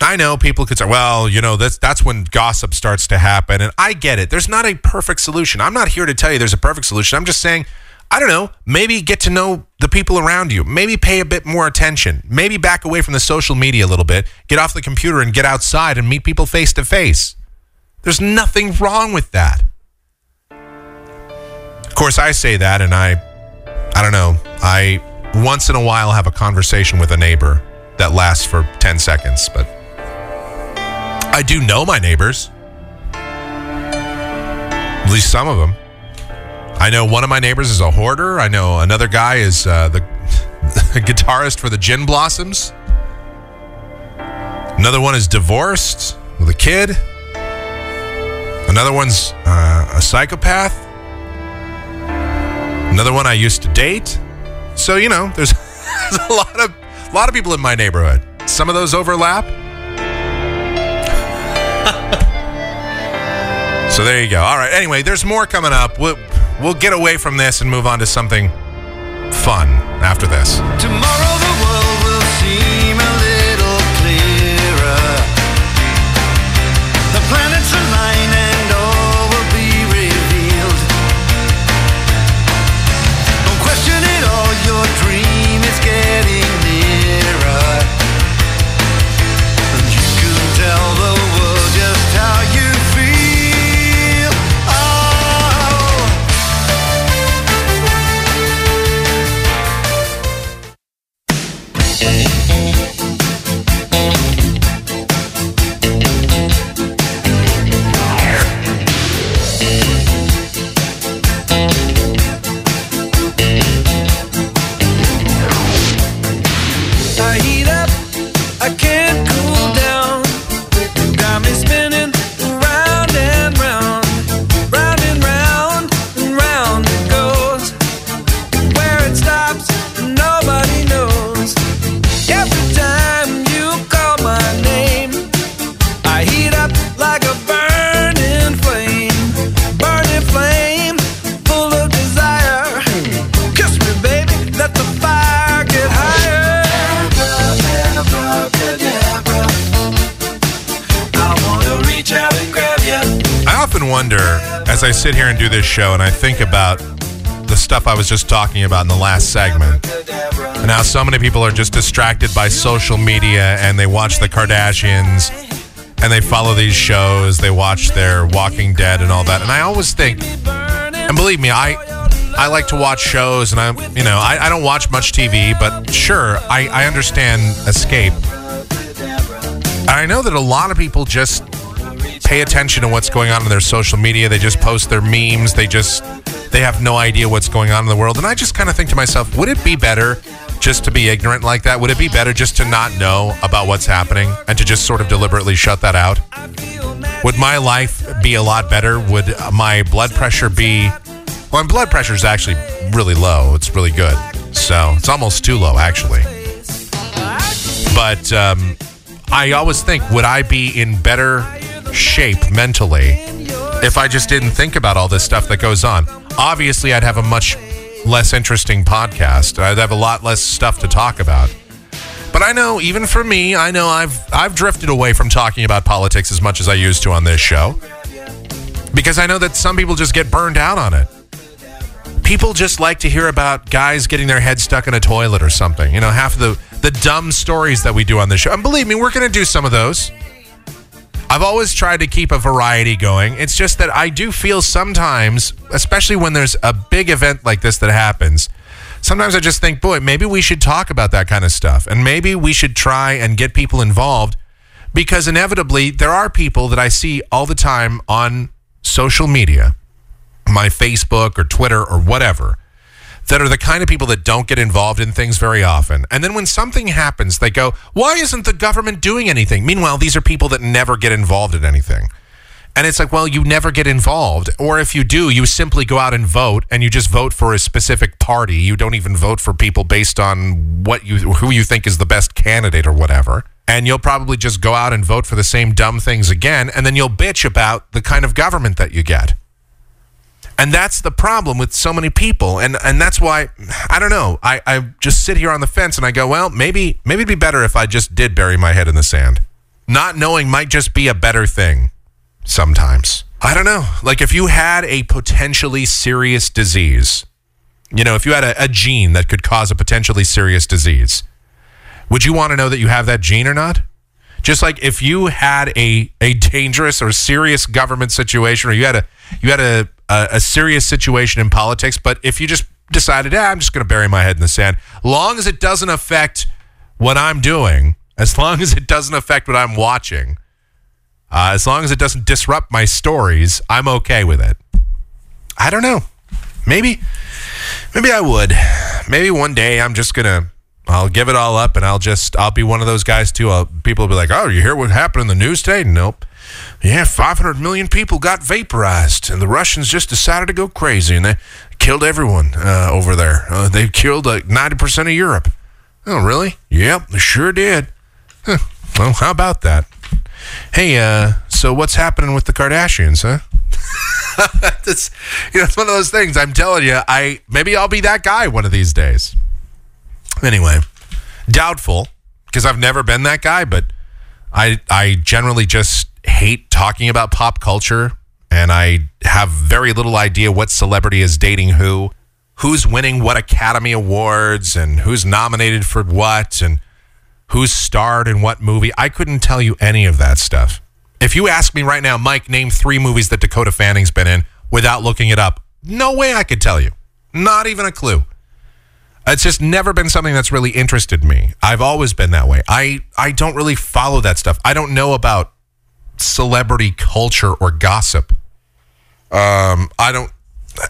I know people could say, well, you know, that's that's when gossip starts to happen. And I get it. There's not a perfect solution. I'm not here to tell you there's a perfect solution. I'm just saying, I don't know, maybe get to know the people around you. Maybe pay a bit more attention. Maybe back away from the social media a little bit. Get off the computer and get outside and meet people face to face. There's nothing wrong with that. Of course, I say that and I I don't know. I once in a while have a conversation with a neighbor that lasts for 10 seconds, but I do know my neighbors. At least some of them. I know one of my neighbors is a hoarder. I know another guy is uh, the guitarist for the Gin Blossoms. Another one is divorced with a kid. Another one's uh, a psychopath. Another one I used to date. So you know, there's, there's a lot of a lot of people in my neighborhood. Some of those overlap. so there you go. All right. Anyway, there's more coming up. We'll, we'll get away from this and move on to something fun after this. Tomorrow show and I think about the stuff I was just talking about in the last segment and how so many people are just distracted by social media and they watch the Kardashians and they follow these shows, they watch their Walking Dead and all that. And I always think, and believe me, I I like to watch shows and I you know, I, I don't watch much TV, but sure, I, I understand escape. I know that a lot of people just pay attention to what's going on in their social media. They just post their memes. They just they have no idea what's going on in the world. And I just kind of think to myself, would it be better just to be ignorant like that? Would it be better just to not know about what's happening and to just sort of deliberately shut that out? Would my life be a lot better? Would my blood pressure be well, my blood pressure is actually really low. It's really good. So, it's almost too low actually. But um I always think, would I be in better shape mentally if I just didn't think about all this stuff that goes on? Obviously, I'd have a much less interesting podcast. I'd have a lot less stuff to talk about. But I know, even for me, I know I've I've drifted away from talking about politics as much as I used to on this show because I know that some people just get burned out on it. People just like to hear about guys getting their head stuck in a toilet or something. You know, half of the the dumb stories that we do on this show. And believe me, we're going to do some of those. I've always tried to keep a variety going. It's just that I do feel sometimes, especially when there's a big event like this that happens, sometimes I just think, boy, maybe we should talk about that kind of stuff. And maybe we should try and get people involved because inevitably there are people that I see all the time on social media, my Facebook or Twitter or whatever, that are the kind of people that don't get involved in things very often. And then when something happens, they go, why isn't the government doing anything? Meanwhile, these are people that never get involved in anything. And it's like, well, you never get involved. Or if you do, you simply go out and vote and you just vote for a specific party. You don't even vote for people based on what you who you think is the best candidate or whatever. And you'll probably just go out and vote for the same dumb things again, and then you'll bitch about the kind of government that you get. And that's the problem with so many people. And and that's why I don't know. I, I just sit here on the fence and I go, well, maybe maybe it'd be better if I just did bury my head in the sand. Not knowing might just be a better thing sometimes. I don't know. Like if you had a potentially serious disease, you know, if you had a, a gene that could cause a potentially serious disease, would you want to know that you have that gene or not? Just like if you had a a dangerous or serious government situation, or you had a you had a a, a serious situation in politics, but if you just decided, ah, I'm just going to bury my head in the sand, long as it doesn't affect what I'm doing, as long as it doesn't affect what I'm watching, uh, as long as it doesn't disrupt my stories, I'm okay with it. I don't know. Maybe, maybe I would. Maybe one day I'm just gonna. I'll give it all up, and I'll just. I'll be one of those guys too. I'll, people will be like, "Oh, you hear what happened in the news today?" Nope. Yeah, 500 million people got vaporized, and the Russians just decided to go crazy, and they killed everyone uh, over there. Uh, they killed like 90% of Europe. Oh, really? Yep, they sure did. Huh. Well, how about that? Hey, uh, so what's happening with the Kardashians, huh? That's, you know, it's one of those things. I'm telling you, I maybe I'll be that guy one of these days. Anyway, doubtful because I've never been that guy, but I I generally just talking about pop culture, and I have very little idea what celebrity is dating who, who's winning what Academy Awards, and who's nominated for what, and who's starred in what movie. I couldn't tell you any of that stuff. If you ask me right now, Mike, name three movies that Dakota Fanning's been in without looking it up, no way I could tell you. Not even a clue. It's just never been something that's really interested me. I've always been that way. I, I don't really follow that stuff. I don't know about celebrity culture or gossip. Um, I don't.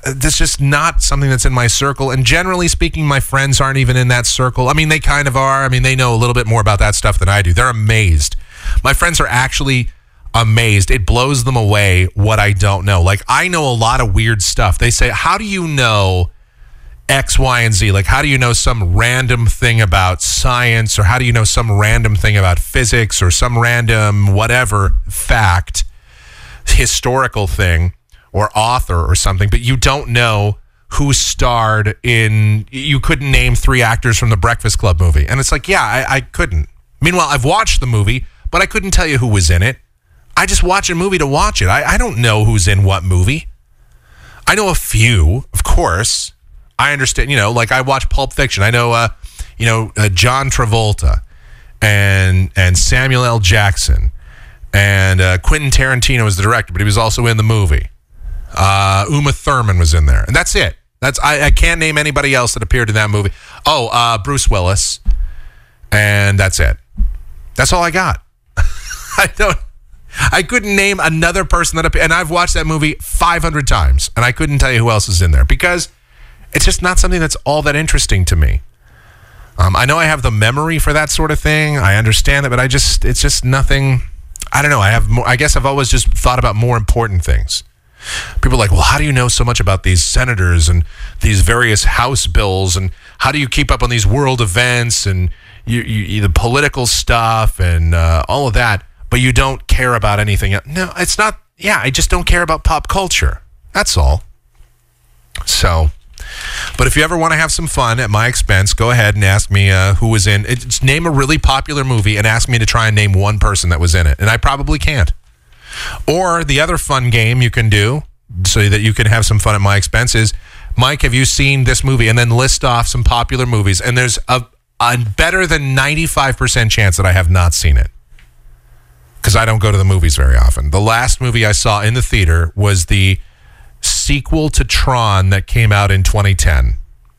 That's just not something that's in my circle. And generally speaking, my friends aren't even in that circle. I mean, they kind of are. I mean, they know a little bit more about that stuff than I do. They're amazed. My friends are actually amazed. It blows them away what I don't know. Like, I know a lot of weird stuff. They say, How do you know X, Y, and Z? Like, how do you know some random thing about science, or how do you know some random thing about physics, or some random whatever fact, historical thing, or author, or something, but you don't know who starred in, you couldn't name three actors from the Breakfast Club movie. And it's like, yeah, I, I couldn't. Meanwhile, I've watched the movie, but I couldn't tell you who was in it. I just watch a movie to watch it. I, I don't know who's in what movie. I know a few, of course. I understand, you know, like I watch Pulp Fiction. I know, uh, you know, uh, John Travolta and and Samuel L. Jackson and uh, Quentin Tarantino was the director, but he was also in the movie. Uh, Uma Thurman was in there, and that's it. That's I, I can't name anybody else that appeared in that movie. Oh, uh, Bruce Willis, and that's it. That's all I got. I don't. I couldn't name another person that appeared, and I've watched that movie 500 times, and I couldn't tell you who else is in there because it's just not something that's all that interesting to me. Um, I know I have the memory for that sort of thing. I understand it, but I just it's just nothing. I don't know. I have. More, I guess I've always just thought about more important things. People are like, well, how do you know so much about these senators and these various House bills, and how do you keep up on these world events and you, you, the political stuff and uh, all of that, but you don't care about anything? else? No, it's not. Yeah, I just don't care about pop culture. That's all. So, but if you ever want to have some fun at my expense, go ahead and ask me uh, who was in. It's, name a really popular movie and ask me to try and name one person that was in it, and I probably can't. Or the other fun game you can do so that you can have some fun at my expense is, Mike, have you seen this movie? And then list off some popular movies. And there's a, a better than 95% chance that I have not seen it because I don't go to the movies very often. The last movie I saw in the theater was the sequel to Tron that came out in 2010.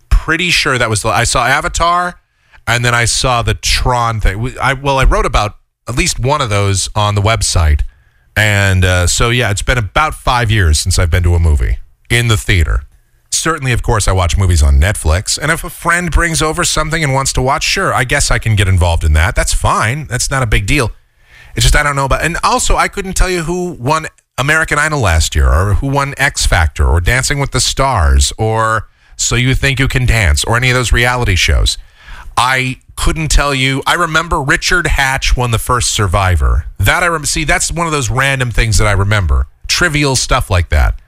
Pretty sure that was the I saw Avatar and then I saw the Tron thing. I well I wrote about at least one of those on the website. And uh, so yeah, it's been about 5 years since I've been to a movie in the theater. Certainly, of course, I watch movies on Netflix. And if a friend brings over something and wants to watch, sure, I guess I can get involved in that. That's fine. That's not a big deal. It's just I don't know about. And also, I couldn't tell you who won American Idol last year, or who won X Factor, or Dancing with the Stars, or So You Think You Can Dance, or any of those reality shows. I couldn't tell you. I remember Richard Hatch won the first Survivor. That I remember. See, that's one of those random things that I remember. Trivial stuff like that.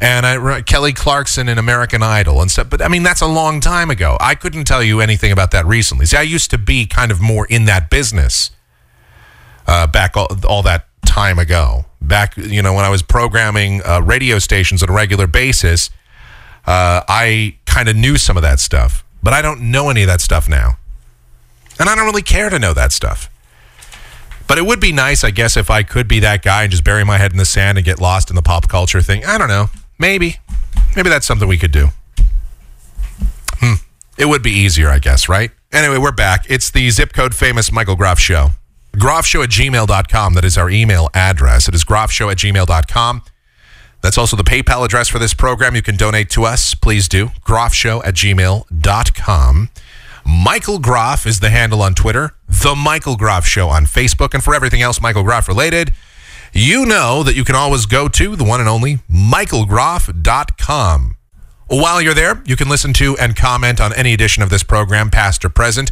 and I, Kelly Clarkson in American Idol and stuff. But I mean, that's a long time ago. I couldn't tell you anything about that recently. See, I used to be kind of more in that business uh, back all, all that time ago. Back, you know, when I was programming uh, radio stations on a regular basis, uh, I kind of knew some of that stuff, but I don't know any of that stuff now. And I don't really care to know that stuff. But it would be nice, I guess, if I could be that guy and just bury my head in the sand and get lost in the pop culture thing. I don't know. Maybe. Maybe that's something we could do. Hmm. It would be easier, I guess, right? Anyway, we're back. It's the zip code famous Michael Groff show. Groffshow at gmail.com. That is our email address. It is groffshow at gmail.com. That's also the PayPal address for this program. You can donate to us. Please do. Groffshow at gmail.com. Michael Groff is the handle on Twitter. The Michael Groff Show on Facebook. And for everything else Michael Groff related, you know that you can always go to the one and only michaelgroff.com. While you're there, you can listen to and comment on any edition of this program, past or present.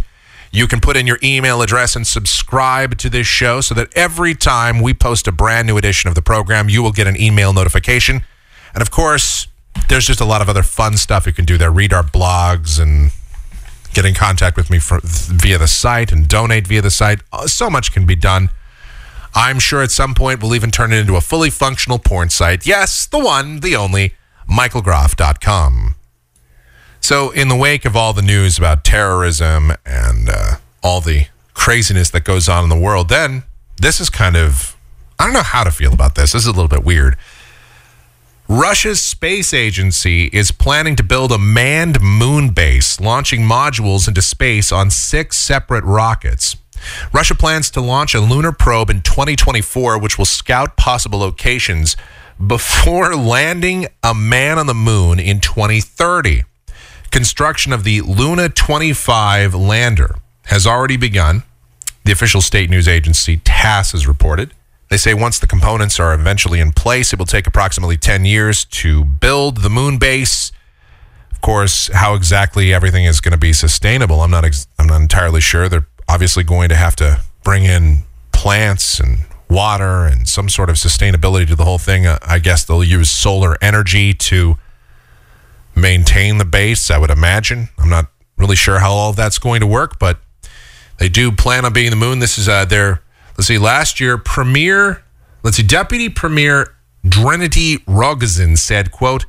You can put in your email address and subscribe to this show so that every time we post a brand new edition of the program, you will get an email notification. And of course, there's just a lot of other fun stuff you can do there. Read our blogs and get in contact with me for, via the site and donate via the site. Uh, So much can be done. I'm sure at some point we'll even turn it into a fully functional porn site. Yes, the one, the only, michaelgroff.com. So, in the wake of all the news about terrorism and uh, all the craziness that goes on in the world, then this is kind of, I don't know how to feel about this. This is a little bit weird. Russia's space agency is planning to build a manned moon base, launching modules into space on six separate rockets. Russia plans to launch a lunar probe in 2024, which will scout possible locations before landing a man on the moon in 2030. Construction of the Luna 25 lander has already begun. The official state news agency TASS has reported. They say once the components are eventually in place, it will take approximately 10 years to build the moon base. Of course, how exactly everything is going to be sustainable, I'm not ex- I'm not entirely sure. They're obviously going to have to bring in plants and water and some sort of sustainability to the whole thing. Uh, I guess they'll use solar energy to maintain the base, I would imagine. I'm not really sure how all that's going to work, but they do plan on being the moon. This is uh, their, let's see, last year, Premier, let's see, Deputy Premier Dmitry Rogozin said, quote,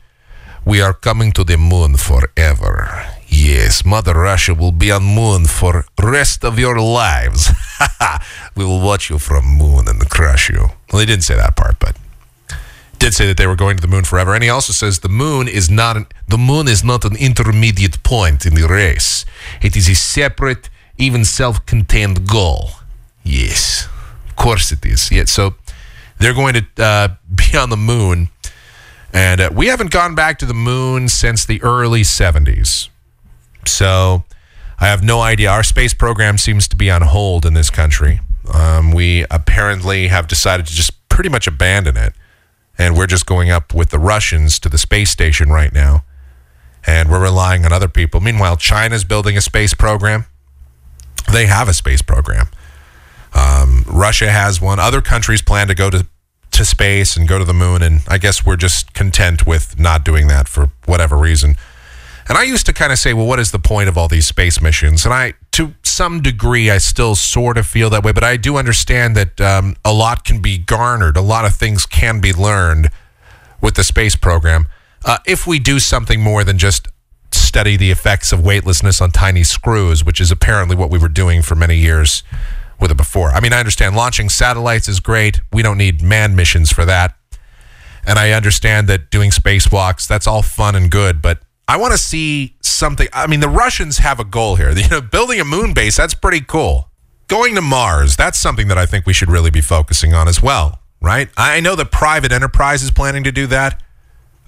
we are coming to the moon forever. Yes, Mother Russia will be on moon for rest of your lives. we will watch you from moon and crush you. Well, they didn't say that part, but did say that they were going to the moon forever. And he also says the moon is not an, the moon is not an intermediate point in the race. It is a separate, even self-contained goal. Yes, of course it is. Yeah, so they're going to uh, be on the moon, and uh, we haven't gone back to the moon since the early '70s. So I have no idea. Our space program seems to be on hold in this country. Um, we apparently have decided to just pretty much abandon it and we're just going up with the Russians to the space station right now, and we're relying on other people. Meanwhile, China's building a space program. They have a space program. Um, Russia has one. Other countries plan to go to to space and go to the moon, and I guess we're just content with not doing that for whatever reason. And I used to kind of say, well, what is the point of all these space missions? And I, to some degree, I still sort of feel that way, but I do understand that um, a lot can be garnered, a lot of things can be learned with the space program uh, if we do something more than just study the effects of weightlessness on tiny screws, which is apparently what we were doing for many years with it before. I mean, I understand launching satellites is great. We don't need manned missions for that. And I understand that doing spacewalks, that's all fun and good, but I want to see something. I mean, the Russians have a goal here. You know, building a moon base, that's pretty cool. Going to Mars, that's something that I think we should really be focusing on as well, right? I know that private enterprise is planning to do that.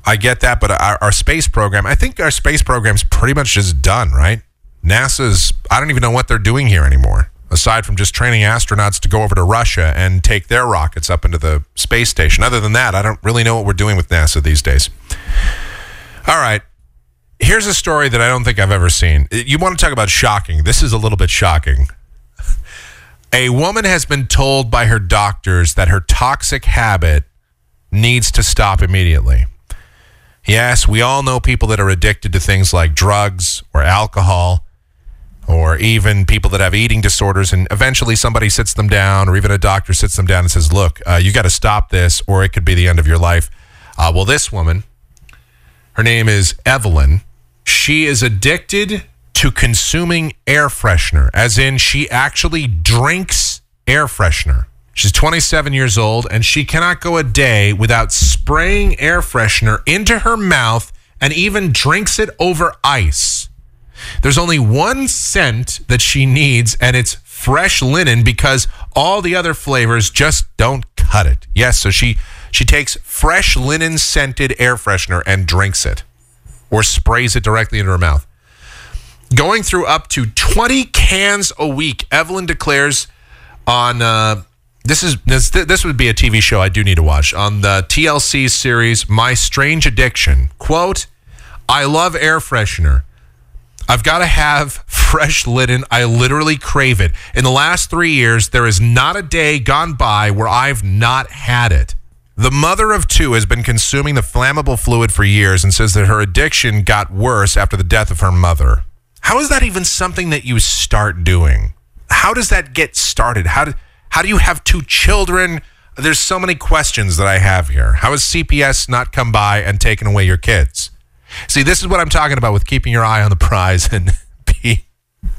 I get that, but our, our space program, I think our space program's pretty much just done, right? NASA's, I don't even know what they're doing here anymore, aside from just training astronauts to go over to Russia and take their rockets up into the space station. Other than that, I don't really know what we're doing with NASA these days. All right. Here's a story that I don't think I've ever seen. You want to talk about shocking? This is a little bit shocking. A woman has been told by her doctors that her toxic habit needs to stop immediately. Yes, we all know people that are addicted to things like drugs or alcohol or even people that have eating disorders. And eventually somebody sits them down or even a doctor sits them down and says, Look, uh, you got to stop this or it could be the end of your life. Uh, well, this woman, her name is Evelyn. She is addicted to consuming air freshener, as in, she actually drinks air freshener. She's 27 years old and she cannot go a day without spraying air freshener into her mouth and even drinks it over ice. There's only one scent that she needs, and it's fresh linen because all the other flavors just don't cut it. Yes, so she she takes fresh linen scented air freshener and drinks it, or sprays it directly into her mouth. Going through up to 20 cans a week, Evelyn declares on uh, this is this this would be a TV show I do need to watch on the TLC series My Strange Addiction. Quote: I love air freshener. I've got to have fresh linen. I literally crave it. In the last three years, there is not a day gone by where I've not had it. The mother of two has been consuming the flammable fluid for years and says that her addiction got worse after the death of her mother. How is that even something that you start doing? How does that get started? How do, how do you have two children? There's so many questions that I have here. How has CPS not come by and taken away your kids? See, this is what I'm talking about with keeping your eye on the prize and be,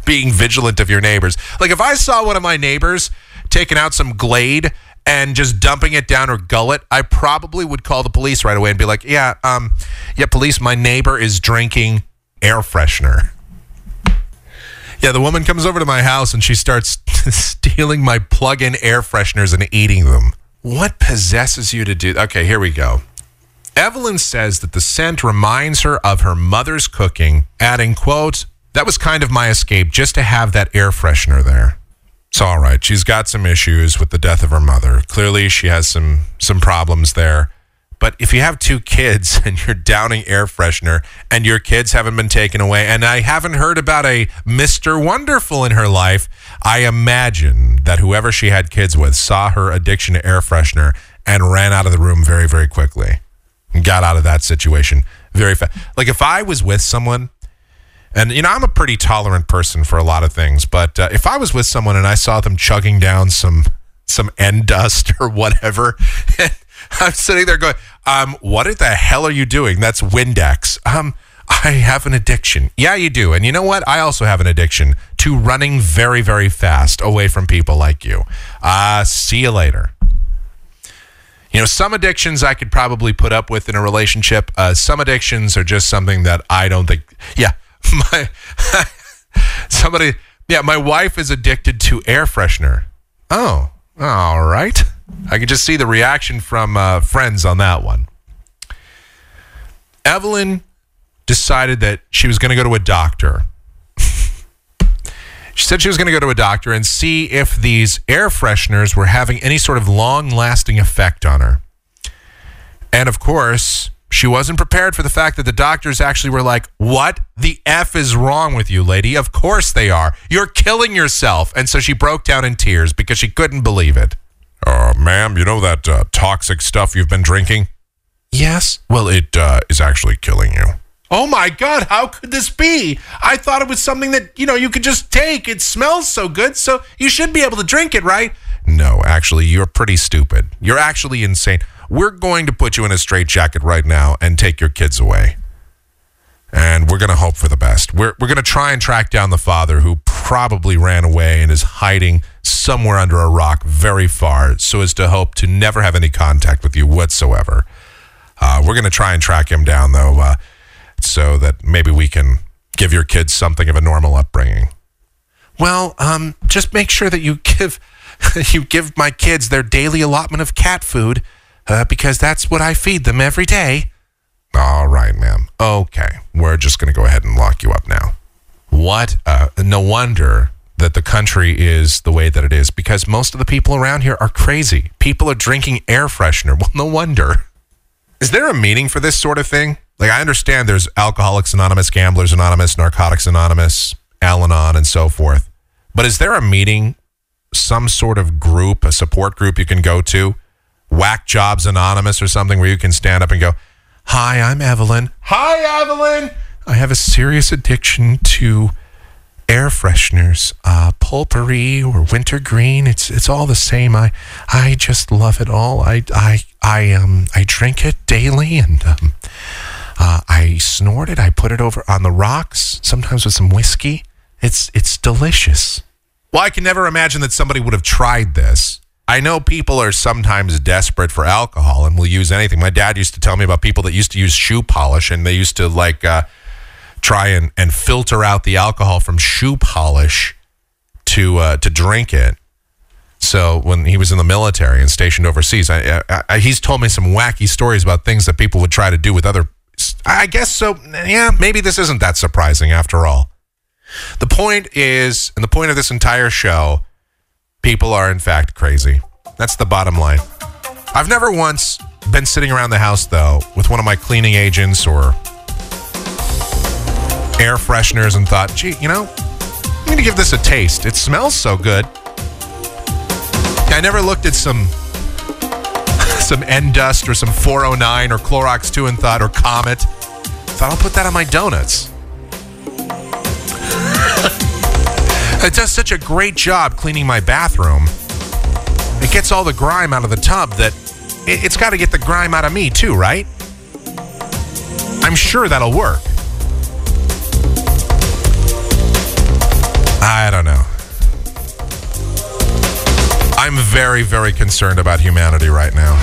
being vigilant of your neighbors. Like if I saw one of my neighbors taking out some Glade and just dumping it down her gullet, I probably would call the police right away and be like, "Yeah, um, yeah, police, my neighbor is drinking air freshener." Yeah, the woman comes over to my house and she starts stealing my plug-in air fresheners and eating them. What possesses you to do? Okay, here we go. Evelyn says that the scent reminds her of her mother's cooking, adding, quote, that was kind of my escape just to have that air freshener there. It's all right. She's got some issues with the death of her mother. Clearly she has some some problems there. But if you have two kids and you're downing air freshener and your kids haven't been taken away, and I haven't heard about a Mr. Wonderful in her life, I imagine that whoever she had kids with saw her addiction to air freshener and ran out of the room very, very quickly and got out of that situation very fast. Like if I was with someone, and you know I'm a pretty tolerant person for a lot of things, but uh, if I was with someone and I saw them chugging down some some end dust or whatever, I'm sitting there going, um, "What the hell are you doing? That's Windex." Um, I have an addiction. Yeah, you do, and you know what? I also have an addiction to running very, very fast away from people like you. Uh, see you later. You know, some addictions I could probably put up with in a relationship. Uh, some addictions are just something that I don't think. Yeah, my somebody. Yeah, my wife is addicted to air freshener. Oh, all right. I can just see the reaction from uh, friends on that one. Evelyn decided that she was going to go to a doctor. She said she was going to go to a doctor and see if these air fresheners were having any sort of long lasting effect on her. And of course, she wasn't prepared for the fact that the doctors actually were like, What the F is wrong with you, lady? Of course they are. You're killing yourself. And so she broke down in tears because she couldn't believe it. Uh, ma'am, you know that uh, toxic stuff you've been drinking? Yes. Well, it uh, is actually killing you. Oh my God, how could this be? I thought it was something that, you know, you could just take. It smells so good, so you should be able to drink it, right? No, actually, you're pretty stupid. You're actually insane. We're going to put you in a straitjacket right now and take your kids away. And we're going to hope for the best. We're, we're going to try and track down the father who probably ran away and is hiding somewhere under a rock very far so as to hope to never have any contact with you whatsoever. Uh, we're going to try and track him down, though. Uh, so that maybe we can give your kids something of a normal upbringing. Well, um, just make sure that you give you give my kids their daily allotment of cat food, uh, because that's what I feed them every day. All right, ma'am. Okay, we're just going to go ahead and lock you up now. What? Uh, no wonder that the country is the way that it is because most of the people around here are crazy. People are drinking air freshener. Well, no wonder. Is there a meaning for this sort of thing? Like, I understand there's Alcoholics Anonymous, Gamblers Anonymous, Narcotics Anonymous, Al Anon, and so forth. But is there a meeting, some sort of group, a support group you can go to? Whack Jobs Anonymous or something where you can stand up and go, Hi, I'm Evelyn. Hi, Evelyn. I have a serious addiction to air fresheners, uh, potpourri or wintergreen. It's it's all the same. I I just love it all. I I I um I drink it daily and um, uh, I snort it. I put it over on the rocks, sometimes with some whiskey. It's it's delicious. Well, I can never imagine that somebody would have tried this. I know people are sometimes desperate for alcohol and will use anything. My dad used to tell me about people that used to use shoe polish and they used to like uh, try and, and filter out the alcohol from shoe polish to uh, to drink it. So when he was in the military and stationed overseas, I, I, I, he's told me some wacky stories about things that people would try to do with other. I guess so. Yeah, maybe this isn't that surprising after all. The point is, and the point of this entire show, people are in fact crazy. That's the bottom line. I've never once been sitting around the house though with one of my cleaning agents or air fresheners and thought, gee, you know, I'm going to give this a taste. It smells so good. I never looked at some some Endust or some 409 or Clorox 2 and thought, or Comet. Thought I'll put that on my donuts. It does such a great job cleaning my bathroom. It gets all the grime out of the tub that it, it's got to get the grime out of me too, right? I'm sure that'll work. I don't know. I'm very, very concerned about humanity right now.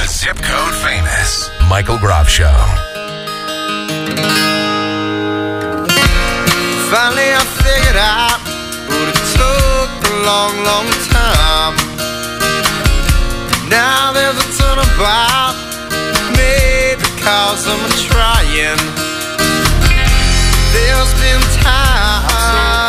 The zip code famous. Michael Groff Show. Finally, I figured out, but it took a long, long time. Now there's a turnabout, maybe cause I'm trying. There's been times,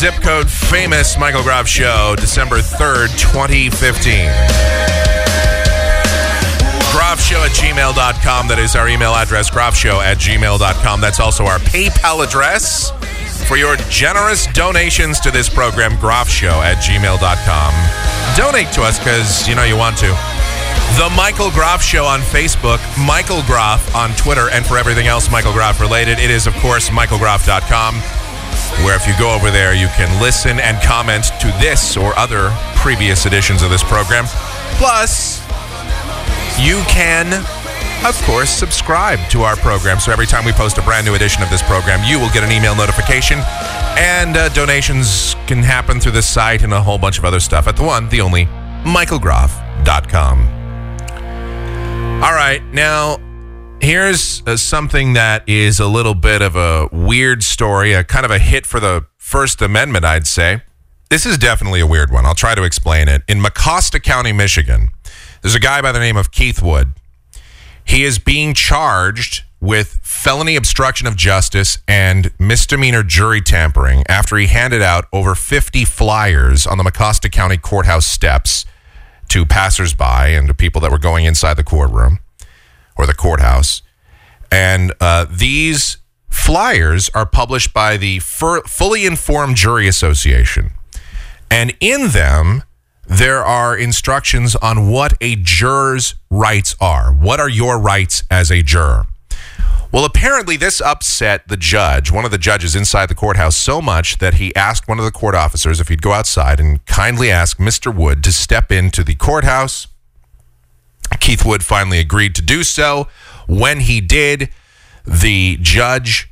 zip code famous Michael Groff Show, December 3rd, 2015. Groffshow at gmail.com. That is our email address, groffshow at gmail.com. That's also our PayPal address for your generous donations to this program, groffshow at gmail.com. Donate to us because you know you want to. The Michael Groff Show on Facebook, Michael Groff on Twitter, and for everything else Michael Groff related, it is, of course, michaelgroff.com, where if you go over there, you can listen and comment to this or other previous editions of this program. Plus, you can, of course, subscribe to our program. So every time we post a brand new edition of this program, you will get an email notification. And uh, donations can happen through the site and a whole bunch of other stuff at the one, the only, michaelgroff.com. All right, now here's uh, something that is a little bit of a weird story, a kind of a hit for the First Amendment, I'd say. This is definitely a weird one. I'll try to explain it. In Mecosta County, Michigan, there's a guy by the name of Keith Wood. He is being charged with felony obstruction of justice and misdemeanor jury tampering after he handed out over 50 flyers on the Mecosta County courthouse steps to passersby and to people that were going inside the courtroom or the courthouse. And uh, these flyers are published by the Fur- Fully Informed Jury Association. And in them, there are instructions on what a juror's rights are. What are your rights as a juror? Well, apparently, this upset the judge, one of the judges inside the courthouse, so much that he asked one of the court officers if he'd go outside and kindly ask Mr. Wood to step into the courthouse. Keith Wood finally agreed to do so. When he did, the judge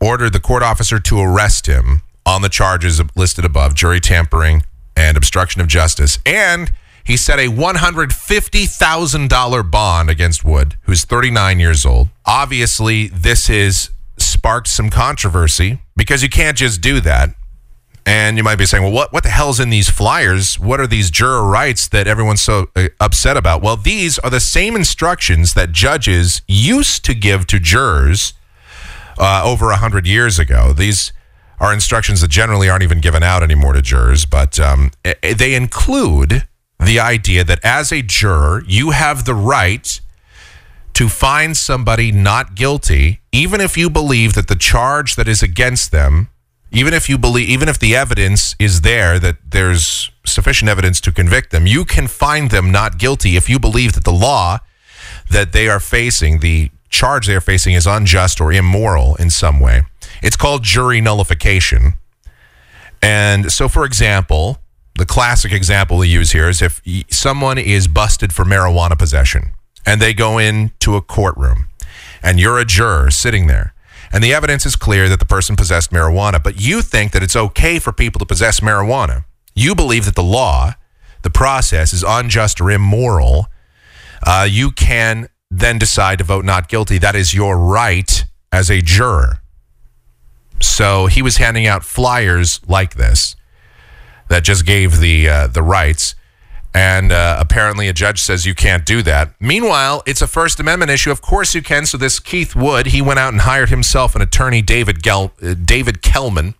ordered the court officer to arrest him on the charges listed above jury tampering and obstruction of justice. And he set a $150,000 bond against Wood, who's 39 years old. Obviously, this has sparked some controversy because you can't just do that. And you might be saying, well, what, what the hell's in these flyers? What are these juror rights that everyone's so uh, upset about? Well, these are the same instructions that judges used to give to jurors uh, over 100 years ago. These are instructions that generally aren't even given out anymore to jurors, but um, they include the idea that as a juror, you have the right to find somebody not guilty, even if you believe that the charge that is against them, even if you believe, even if the evidence is there that there's sufficient evidence to convict them, you can find them not guilty if you believe that the law that they are facing, the charge they are facing, is unjust or immoral in some way. It's called jury nullification. And so, for example, the classic example we use here is if someone is busted for marijuana possession and they go into a courtroom and you're a juror sitting there and the evidence is clear that the person possessed marijuana, but you think that it's okay for people to possess marijuana. You believe that the law, the process is unjust or immoral. Uh, you can then decide to vote not guilty. That is your right as a juror. So he was handing out flyers like this that just gave the uh, the rights, and uh, apparently a judge says you can't do that. Meanwhile, it's a First Amendment issue. Of course you can. So this Keith Wood, he went out and hired himself an attorney, David Gel- uh, David Kallman,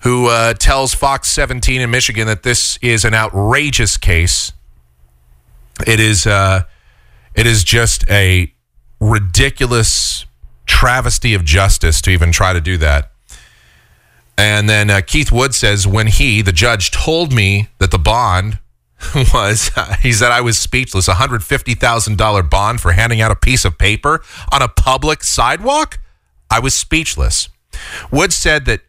who uh, tells Fox 17 in Michigan that this is an outrageous case. It is uh, it is just a ridiculous travesty of justice to even try to do that. And then uh, Keith Wood says, when he, the judge, told me that the bond was, he said, I was speechless. A $150,000 bond for handing out a piece of paper on a public sidewalk? I was speechless. Wood said that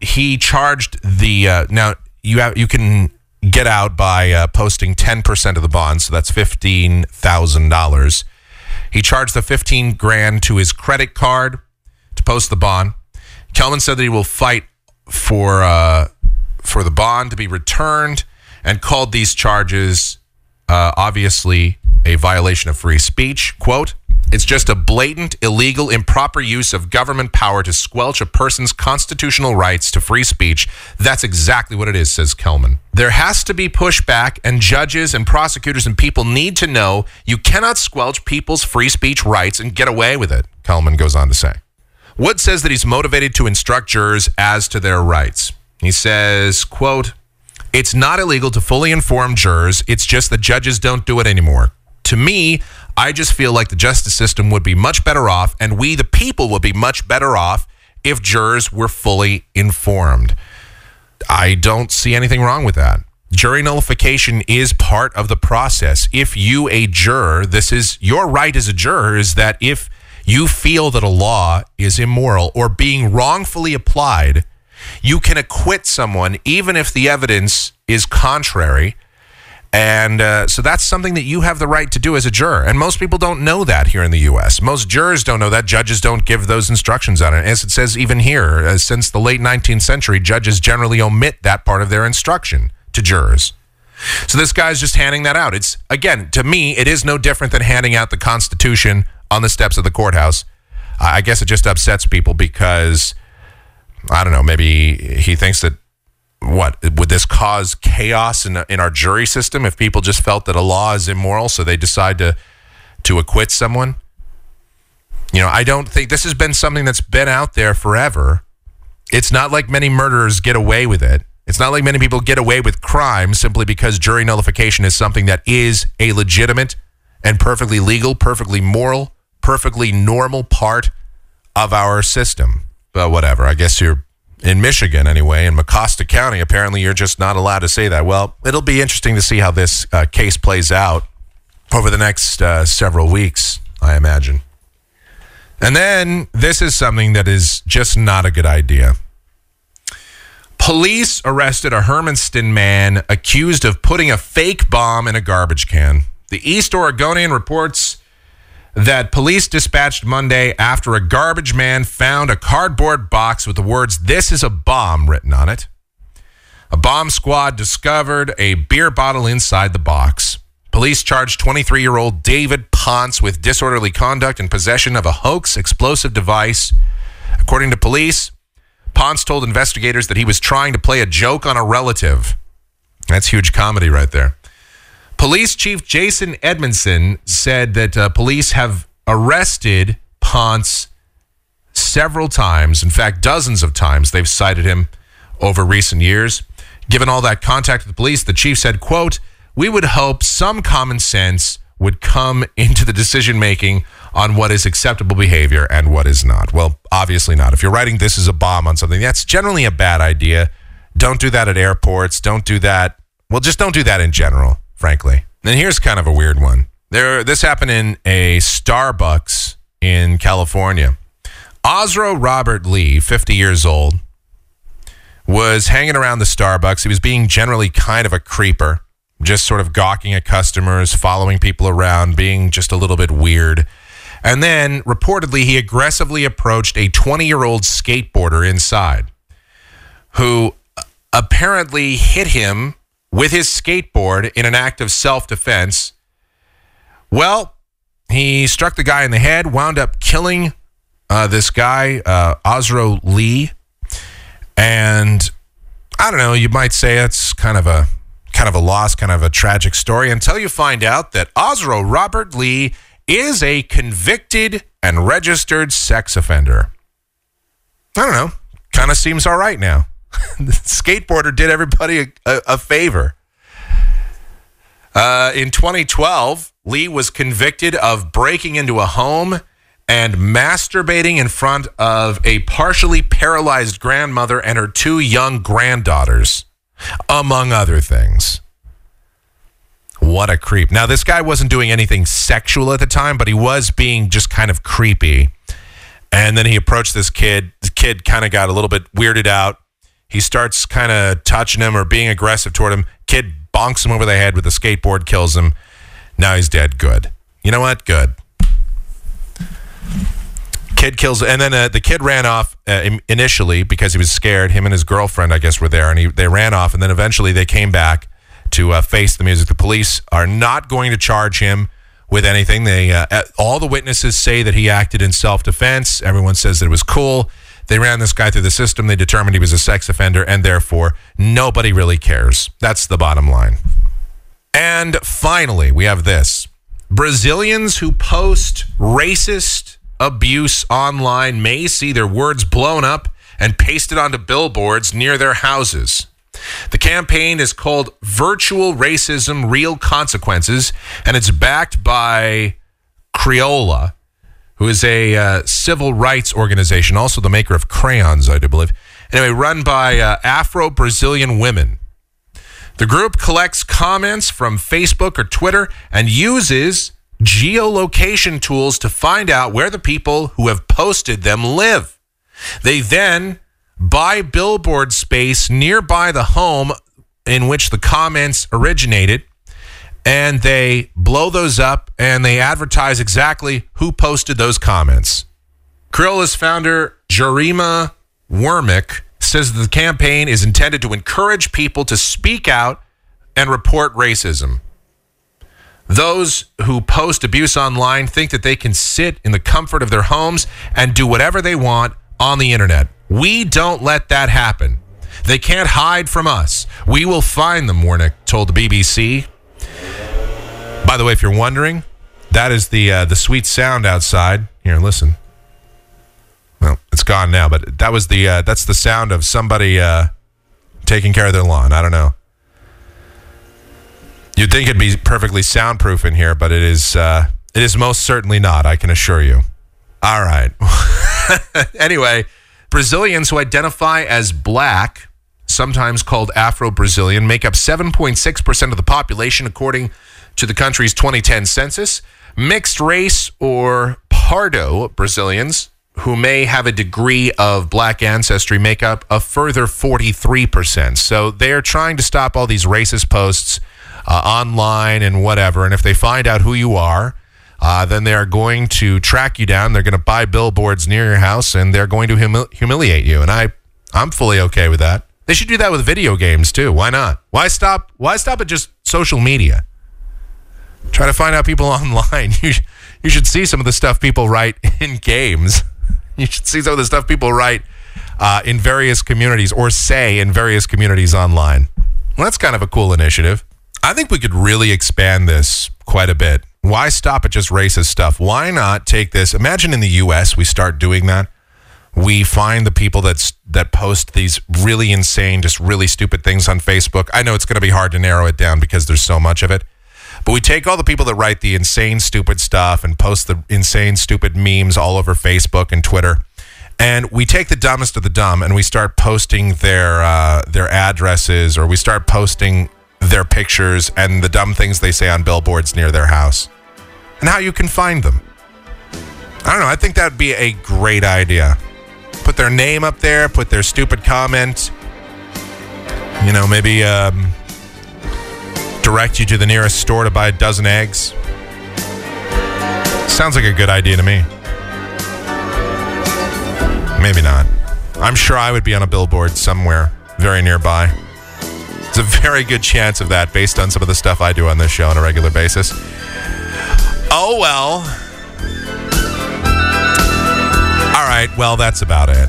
he charged the, uh, now you have, you can get out by uh, posting 10% of the bond, so that's $15,000. He charged the 15 grand to his credit card to post the bond. Kallman said that he will fight for uh, for the bond to be returned and called these charges uh, obviously a violation of free speech. Quote, it's just a blatant, illegal, improper use of government power to squelch a person's constitutional rights to free speech. That's exactly what it is, says Kallman. There has to be pushback, and judges and prosecutors and people need to know you cannot squelch people's free speech rights and get away with it, Kallman goes on to say. Wood says that he's motivated to instruct jurors as to their rights. He says, quote, it's not illegal to fully inform jurors. It's just that judges don't do it anymore. To me, I just feel like the justice system would be much better off, and we, the people, would be much better off if jurors were fully informed. I don't see anything wrong with that. Jury nullification is part of the process. If you, a juror, this is your right as a juror, is that if you feel that a law is immoral or being wrongfully applied, you can acquit someone even if the evidence is contrary. And uh, so that's something that you have the right to do as a juror. And most people don't know that here in the U.S. Most jurors don't know that. Judges don't give those instructions on it. As it says even here, uh, since the late 19th century, judges generally omit that part of their instruction to jurors. So this guy's just handing that out. It's, again, to me, it is no different than handing out the Constitution on the steps of the courthouse. I I guess it just upsets people because, I don't know, maybe he thinks that what would this cause chaos in in our jury system if people just felt that a law is immoral so they decide to to acquit someone? You know i don't think this has been something that's been out there forever. It's not like many murderers get away with it. It's not like many people get away with crime simply because jury nullification is something that is a legitimate and perfectly legal perfectly moral perfectly normal part of our system but whatever i guess you're in Michigan anyway, in Mecosta County, apparently you're just not allowed to say that. Well, it'll be interesting to see how this uh, case plays out over the next uh, several weeks, I imagine. And then this is something that is just not a good idea. Police arrested a Hermiston man accused of putting a fake bomb in a garbage can. The East Oregonian reports that police dispatched Monday after a garbage man found a cardboard box with the words, This is a bomb written on it. A bomb squad discovered a beer bottle inside the box. Police charged 23 year old David Ponce with disorderly conduct and possession of a hoax explosive device According to police, Ponce told investigators that he was trying to play a joke on a relative. That's huge comedy right there. Police Chief Jason Edmiston said that uh, police have arrested Ponce several times. In fact, dozens of times they've cited him over recent years. Given all that contact with the police, the chief said, quote, we would hope some common sense would come into the decision making on what is acceptable behavior and what is not. Well, obviously not. If you're writing this is a bomb on something, that's generally a bad idea. Don't do that at airports. Don't do that. Well, just don't do that in general, frankly. Then here's kind of a weird one. There, this happened in a Starbucks in California. Osro Robert Lee, 50 years old, was hanging around the Starbucks. He was being generally kind of a creeper, just sort of gawking at customers, following people around, being just a little bit weird. And then reportedly, he aggressively approached a 20 year old skateboarder inside who uh, apparently hit him with his skateboard in an act of self defense. Well, he struck the guy in the head, wound up killing uh, this guy, uh, Osro Lee. And I don't know, you might say it's kind of a kind of a loss, kind of a tragic story until you find out that Osro Robert Lee is a convicted and registered sex offender. I don't know. Kind of seems all right now. the skateboarder did everybody a, a, a favor. Uh, in 2012, Lee was convicted of breaking into a home and masturbating in front of a partially paralyzed grandmother and her two young granddaughters, among other things. What a creep. Now, this guy wasn't doing anything sexual at the time, but he was being just kind of creepy. And then he approached this kid. The kid kind of got a little bit weirded out. He starts kind of touching him or being aggressive toward him. Kid bonks him over the head with a skateboard, kills him. Now he's dead. Good. You know what? Good. Kid kills, and then uh, the kid ran off uh, initially because he was scared. Him and his girlfriend, I guess, were there, and he, they ran off. And then eventually they came back to uh, face the music. The police are not going to charge him with anything. They uh, all the witnesses say that he acted in self defense. Everyone says that it was cool. They ran this guy through the system. They determined he was a sex offender, and therefore nobody really cares. That's the bottom line. And finally, we have this Brazilians who post racist abuse online may see their words blown up and pasted onto billboards near their houses. The campaign is called Virtual Racism Real Consequences, and it's backed by Criola, who is a uh, civil rights organization, also the maker of crayons, I do believe. Anyway, run by uh, Afro Brazilian women. The group collects comments from Facebook or Twitter and uses geolocation tools to find out where the people who have posted them live. They then buy billboard space nearby the home in which the comments originated and they blow those up and they advertise exactly who posted those comments. Criola's founder, Jurema Werneck, says that the campaign is intended to encourage people to speak out and report racism. Those who post abuse online think that they can sit in the comfort of their homes and do whatever they want on the internet. We don't let that happen. They can't hide from us. We will find them, Werneck told the BBC. By the way, if you're wondering, that is the uh, the sweet sound outside. Here, listen. Well, it's gone now, but that was the uh, that's the sound of somebody uh, taking care of their lawn. I don't know. You'd think it'd be perfectly soundproof in here, but it is uh, it is most certainly not. I can assure you. All right. anyway, Brazilians who identify as black, sometimes called Afro Brazilian, make up 7.6% of the population, according to the country's 2010 census. Mixed race or Pardo Brazilians, who may have a degree of black ancestry, make up a further 43%. So they are trying to stop all these racist posts uh, online and whatever. And if they find out who you are, uh, then they are going to track you down. They're going to buy billboards near your house, and they're going to humi- humiliate you. And I, I'm fully okay with that. They should do that with video games too. Why not? Why stop? Why stop at just social media? Try to find out people online. You, sh- you should see some of the stuff people write in games. You should see some of the stuff people write uh, in various communities or say in various communities online. Well, that's kind of a cool initiative. I think we could really expand this quite a bit. Why stop at just racist stuff? Why not take this? Imagine in the U.S. we start doing that. We find the people that's that post these really insane, just really stupid things on Facebook. I know it's going to be hard to narrow it down because there's so much of it. But we take all the people that write the insane, stupid stuff and post the insane, stupid memes all over Facebook and Twitter, and we take the dumbest of the dumb and we start posting their uh, their addresses or we start posting their pictures and the dumb things they say on billboards near their house and how you can find them. I don't know. I think that would be a great idea. Put their name up there, put their stupid comment. You know, maybe um, direct you to the nearest store to buy a dozen eggs. Sounds like a good idea to me. Maybe not. I'm sure I would be on a billboard somewhere very nearby. It's a very good chance of that based on some of the stuff I do on this show on a regular basis. Oh, well. All right, well, that's about it.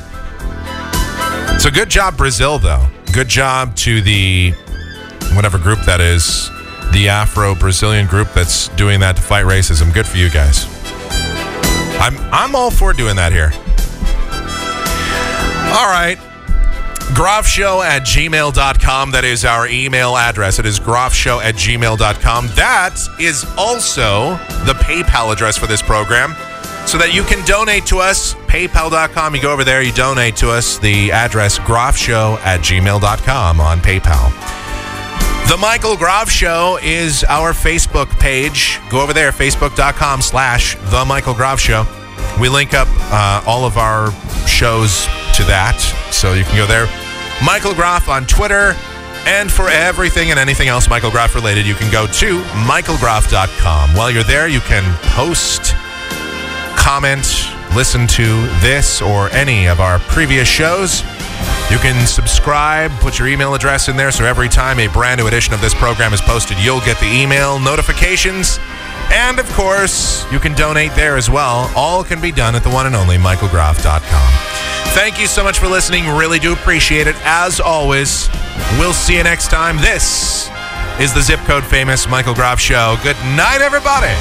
So good job, Brazil, though. Good job to the whatever group that is, the Afro Brazilian group that's doing that to fight racism. Good for you guys. I'm I'm all for doing that here. All right. Groffshow at gmail.com. That is our email address. It is groffshow at gmail.com. That is also the PayPal address for this program so that you can donate to us. PayPal.com. You go over there, you donate to us. The address groffshow at gmail.com on PayPal. The Michael Groff Show is our Facebook page. Go over there, facebook.com slash The Michael Groff Show. We link up uh, all of our shows to that, so you can go there. Michael Groff on Twitter. And for everything and anything else Michael Groff related, you can go to michaelgroff.com. While you're there, you can post, comment, listen to this or any of our previous shows. You can subscribe, put your email address in there so every time a brand new edition of this program is posted, you'll get the email notifications. And of course, you can donate there as well. All can be done at the one and only michaelgroff.com. Thank you so much for listening. Really do appreciate it. As always, we'll see you next time. This is the Zip Code Famous Michael Groff Show. Good night, everybody.